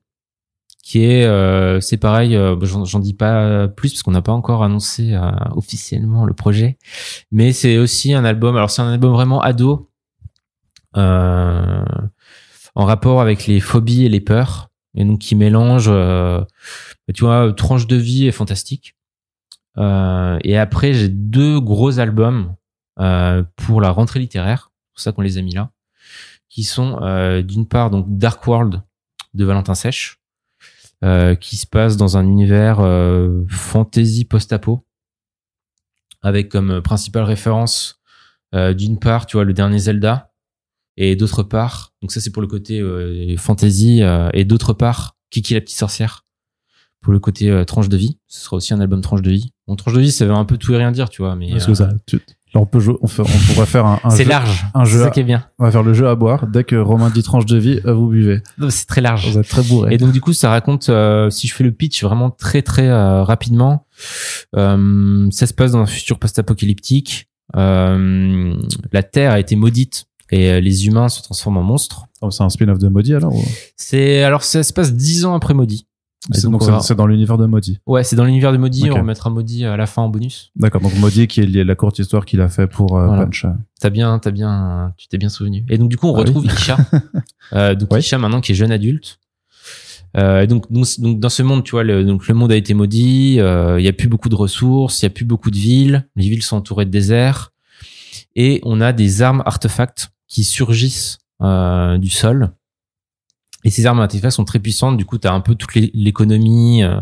qui est euh, c'est pareil euh, j'en dis pas plus parce qu'on n'a pas encore annoncé euh, officiellement le projet mais c'est aussi un album alors c'est un album vraiment ado en rapport avec les phobies et les peurs et donc qui mélange tu vois tranche de vie et fantastique. Et après j'ai deux gros albums pour la rentrée littéraire c'est pour ça qu'on les a mis là qui sont d'une part donc Dark World de Valentin Sèche euh, qui se passe dans un univers euh, fantasy post-apo, avec comme principale référence euh, d'une part, tu vois, le dernier Zelda, et d'autre part, donc ça c'est pour le côté fantasy, et d'autre part, Kiki la petite sorcière, pour le côté tranche de vie. Ce sera aussi un album tranche de vie. Bon, tranche de vie, ça veut un peu tout et rien dire, tu vois, mais. que ça, on peut jouer, on, on pourrait faire un, un C'est large. Un jeu. C'est ça qui est bien. On va faire le jeu à boire. Dès que Romain dit tranche de vie, euh, vous buvez. C'est très large. Vous êtes très bourré. Et donc du coup, ça raconte. Euh, si je fais le pitch vraiment très très euh, rapidement, euh, ça se passe dans un futur post-apocalyptique. la Terre a été maudite et les humains se transforment en monstres. Oh, c'est un spin-off de Maudit alors C'est alors ça se passe dix ans après Maudit. Donc c'est dans l'univers de Maudit. Ouais, c'est dans l'univers de Maudit. On mettra Maudit à la fin en bonus. D'accord. Donc Maudit qui est lié à la courte histoire qu'il a fait pour euh, Punch. T'as bien, t'as bien, tu t'es bien souvenu. Et donc du coup, on ah retrouve Isha. euh, donc Isha maintenant qui est jeune adulte. Euh, donc, donc, donc, dans ce monde, tu vois, le, donc le monde a été maudit. Euh, il y a plus beaucoup de ressources, il y a plus beaucoup de villes. Les villes sont entourées de déserts et on a des armes artefacts qui surgissent euh, du sol et ces armes artefacts sont très puissantes. Du coup, tu as un peu toute l'économie euh,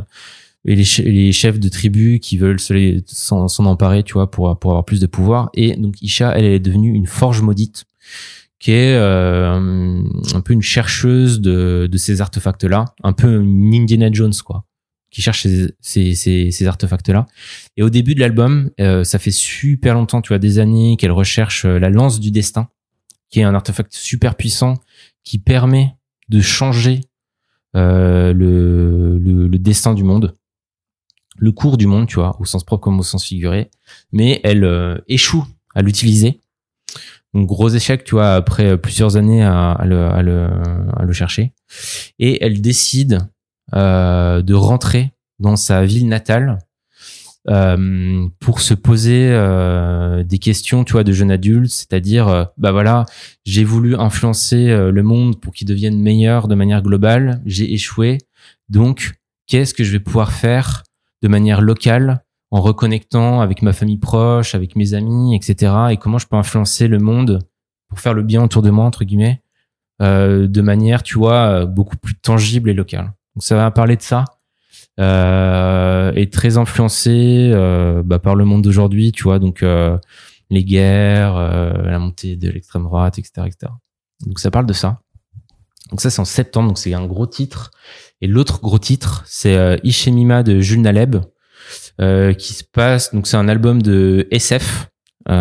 et les, les, chefs de tribus qui veulent s'en emparer, tu vois, pour, pour avoir plus de pouvoir. Et donc, Isha, elle, est devenue une forge maudite qui est euh, un peu une chercheuse de, de ces artefacts-là, un peu une Indiana Jones, quoi, qui cherche ces, ces, ces, ces artefacts-là. Et au début de l'album, euh, ça fait super longtemps, tu vois, des années qu'elle recherche la lance du destin, qui est un artefact super puissant qui permet de changer euh, le, le, destin du monde, le cours du monde, tu vois, au sens propre comme au sens figuré, mais elle euh, échoue à l'utiliser. Donc gros échec, tu vois, après plusieurs années à, le, à, le, à le, chercher. Et elle décide euh, de rentrer dans sa ville natale euh, pour se poser euh, des questions, tu vois, de jeune adulte, c'est-à-dire, euh, bah voilà, j'ai voulu influencer le monde pour qu'il devienne meilleur de manière globale, j'ai échoué, donc qu'est-ce que je vais pouvoir faire de manière locale en reconnectant avec ma famille proche, avec mes amis, etc. Et comment je peux influencer le monde pour faire le bien autour de moi, entre guillemets, de manière, tu vois, beaucoup plus tangible et locale? Donc ça va parler de ça euh, est très influencé euh, bah, par le monde d'aujourd'hui, tu vois, donc euh, les guerres, euh, la montée de l'extrême droite, etc., etc. Donc ça parle de ça. Donc ça c'est en septembre, donc c'est un gros titre. Et l'autre gros titre, c'est euh, Ishemima de Jules Naleb, euh, qui se passe. Donc c'est un album de SF, qui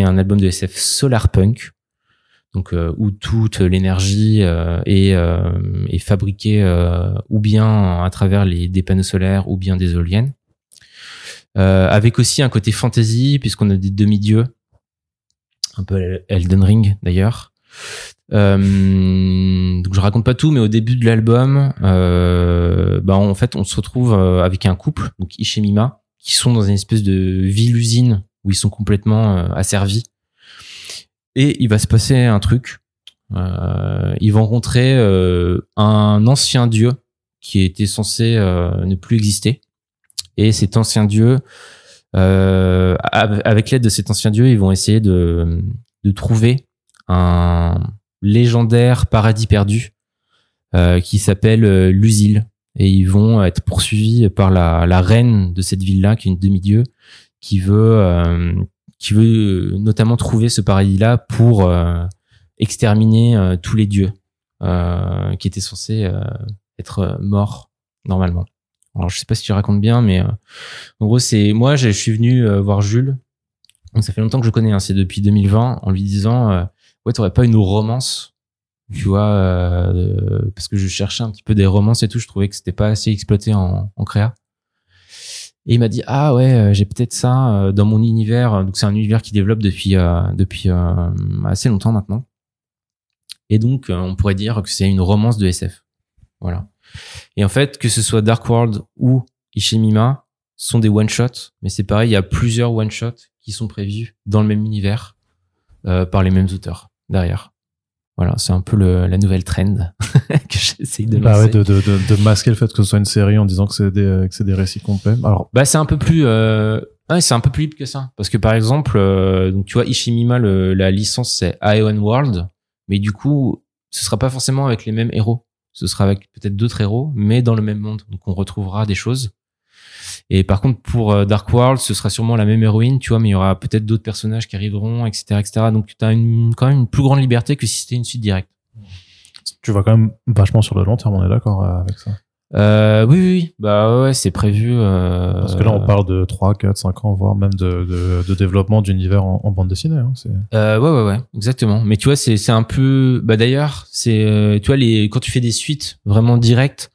est un album de SF solar punk donc euh, où toute l'énergie euh, est, euh, est, fabriquée ou bien à travers les, des panneaux solaires ou bien des éoliennes. avec aussi un côté fantasy puisqu'on a des demi-dieux, un peu Elden Ring d'ailleurs. Donc je raconte pas tout, mais au début de l'album, bah en fait on se retrouve avec un couple, donc Ishemima, qui sont dans une espèce de ville-usine où ils sont complètement asservis et il va se passer un truc. Euh, ils vont rencontrer euh, un ancien dieu qui était censé euh, ne plus exister. Et cet ancien dieu, euh, avec l'aide de cet ancien dieu, ils vont essayer de, de trouver un légendaire paradis perdu euh, qui s'appelle l'Usil. Et ils vont être poursuivis par la, la reine de cette ville-là, qui est une demi-dieu, qui veut qui veut euh, notamment trouver ce paradis-là pour euh, exterminer euh, tous les dieux qui étaient censés être morts normalement. Alors je sais pas si tu racontes bien, mais en gros c'est moi je suis venu voir Jules. Donc ça fait longtemps que je connais, hein, c'est depuis 2020, en lui disant euh, ouais t'aurais pas une romance, tu vois, parce que je cherchais un petit peu des romances et tout, je trouvais que c'était pas assez exploité en, en créa. Et il m'a dit ah ouais euh, j'ai peut-être ça euh, dans mon univers. Donc c'est un univers qui développe depuis euh, depuis assez longtemps maintenant. Et donc on pourrait dire que c'est une romance de SF voilà. Et en fait que ce soit Dark World ou Ishimima sont des one shots mais c'est pareil il y a plusieurs one shots qui sont prévus dans le même univers par les mêmes auteurs derrière voilà, c'est un peu le, la nouvelle trend que j'essaye de bah Ouais, de, de, de, de, masquer le fait que ce soit une série en disant que c'est des, que c'est des récits complets. Alors, bah c'est un peu plus, euh, ouais, c'est un peu plus libre que ça. Parce que par exemple, euh, donc tu vois, Ishimima, le, la licence c'est Ion World, mais du coup, ce sera pas forcément avec les mêmes héros. Ce sera avec peut-être d'autres héros, mais dans le même monde. Donc on retrouvera des choses. Et par contre, pour euh, Dark World, ce sera sûrement la même héroïne, tu vois, mais il y aura peut-être d'autres personnages qui arriveront, etc., etc. Donc, tu as une, quand même une plus grande liberté que si c'était une suite directe. Tu vas quand même vachement sur le long terme, on est d'accord euh, avec ça? Euh, oui, oui, bah ouais, c'est prévu. Euh... Parce que là, on parle de 3, 4, 5 ans, voire même de, de, de développement d'univers en, en, bande dessinée. Hein, euh, ouais, ouais, ouais, exactement. Mais tu vois, c'est un peu. Bah d'ailleurs, c'est tu vois les quand tu fais des suites vraiment directes,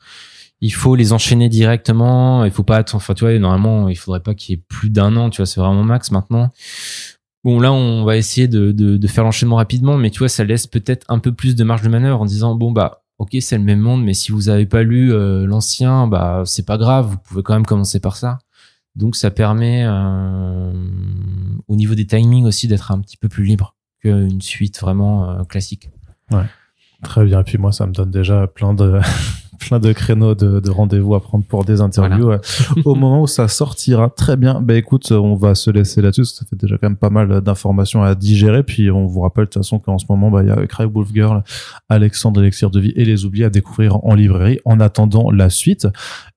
il faut les enchaîner directement. Il faut pas attendre. Enfin, tu vois, normalement, il faudrait pas qu'il y ait plus d'un an. Tu vois, c'est vraiment max maintenant. Bon, là, on va essayer de, faire l'enchaînement rapidement, mais tu vois, ça laisse peut-être un peu plus de marge de manœuvre en disant bon bah ok, c'est le même monde, mais si vous avez pas lu euh, l'ancien, bah c'est pas grave, vous pouvez quand même commencer par ça. Donc ça permet euh, au niveau des timings aussi d'être un petit peu plus libre qu'une suite vraiment euh, classique. Ouais. Très bien. Et puis moi, ça me donne déjà plein de plein de créneaux de, de rendez-vous à prendre pour des interviews au moment où ça sortira. Très bien. Ben écoute, on va se laisser là-dessus. Ça fait déjà quand même pas mal d'informations à digérer. Puis on vous rappelle de toute façon qu'en ce moment, bah, il y a Craig Wolf Girl, Alexandre Elixir de vie et les oubliés à découvrir en librairie en attendant la suite.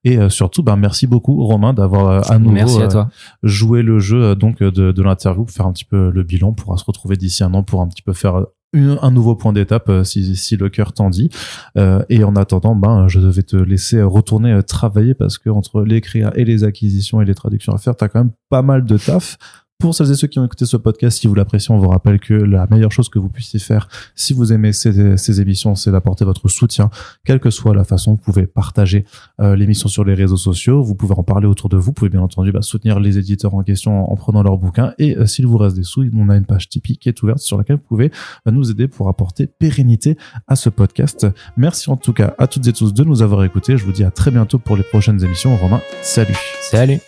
Et euh, surtout, ben merci beaucoup Romain d'avoir euh, à nouveau merci à toi. Euh, joué le jeu donc de, de l'interview pour faire un petit peu le bilan. On pourra se retrouver d'ici un an pour un petit peu faire un nouveau point d'étape euh, si, le cœur t'en dit. Euh, et en attendant, ben, je devais te laisser retourner euh, travailler parce que entre l'écrire et les acquisitions et les traductions à faire, t'as quand même pas mal de taf. Pour celles et ceux qui ont écouté ce podcast, si vous l'appréciez, on vous rappelle que la meilleure chose que vous puissiez faire, si vous aimez ces, émissions, c'est d'apporter votre soutien, quelle que soit la façon. Vous pouvez partager euh, l'émission sur les réseaux sociaux, vous pouvez en parler autour de vous, vous pouvez bien entendu bah, soutenir les éditeurs en question en, prenant leurs bouquins. Et euh, s'il vous reste des sous, on a une page Tipeee qui est ouverte sur laquelle vous pouvez euh, nous aider pour apporter pérennité à ce podcast. Merci en tout cas à toutes et tous de nous avoir écoutés. Je vous dis à très bientôt pour les prochaines émissions. Romain, salut. Salut.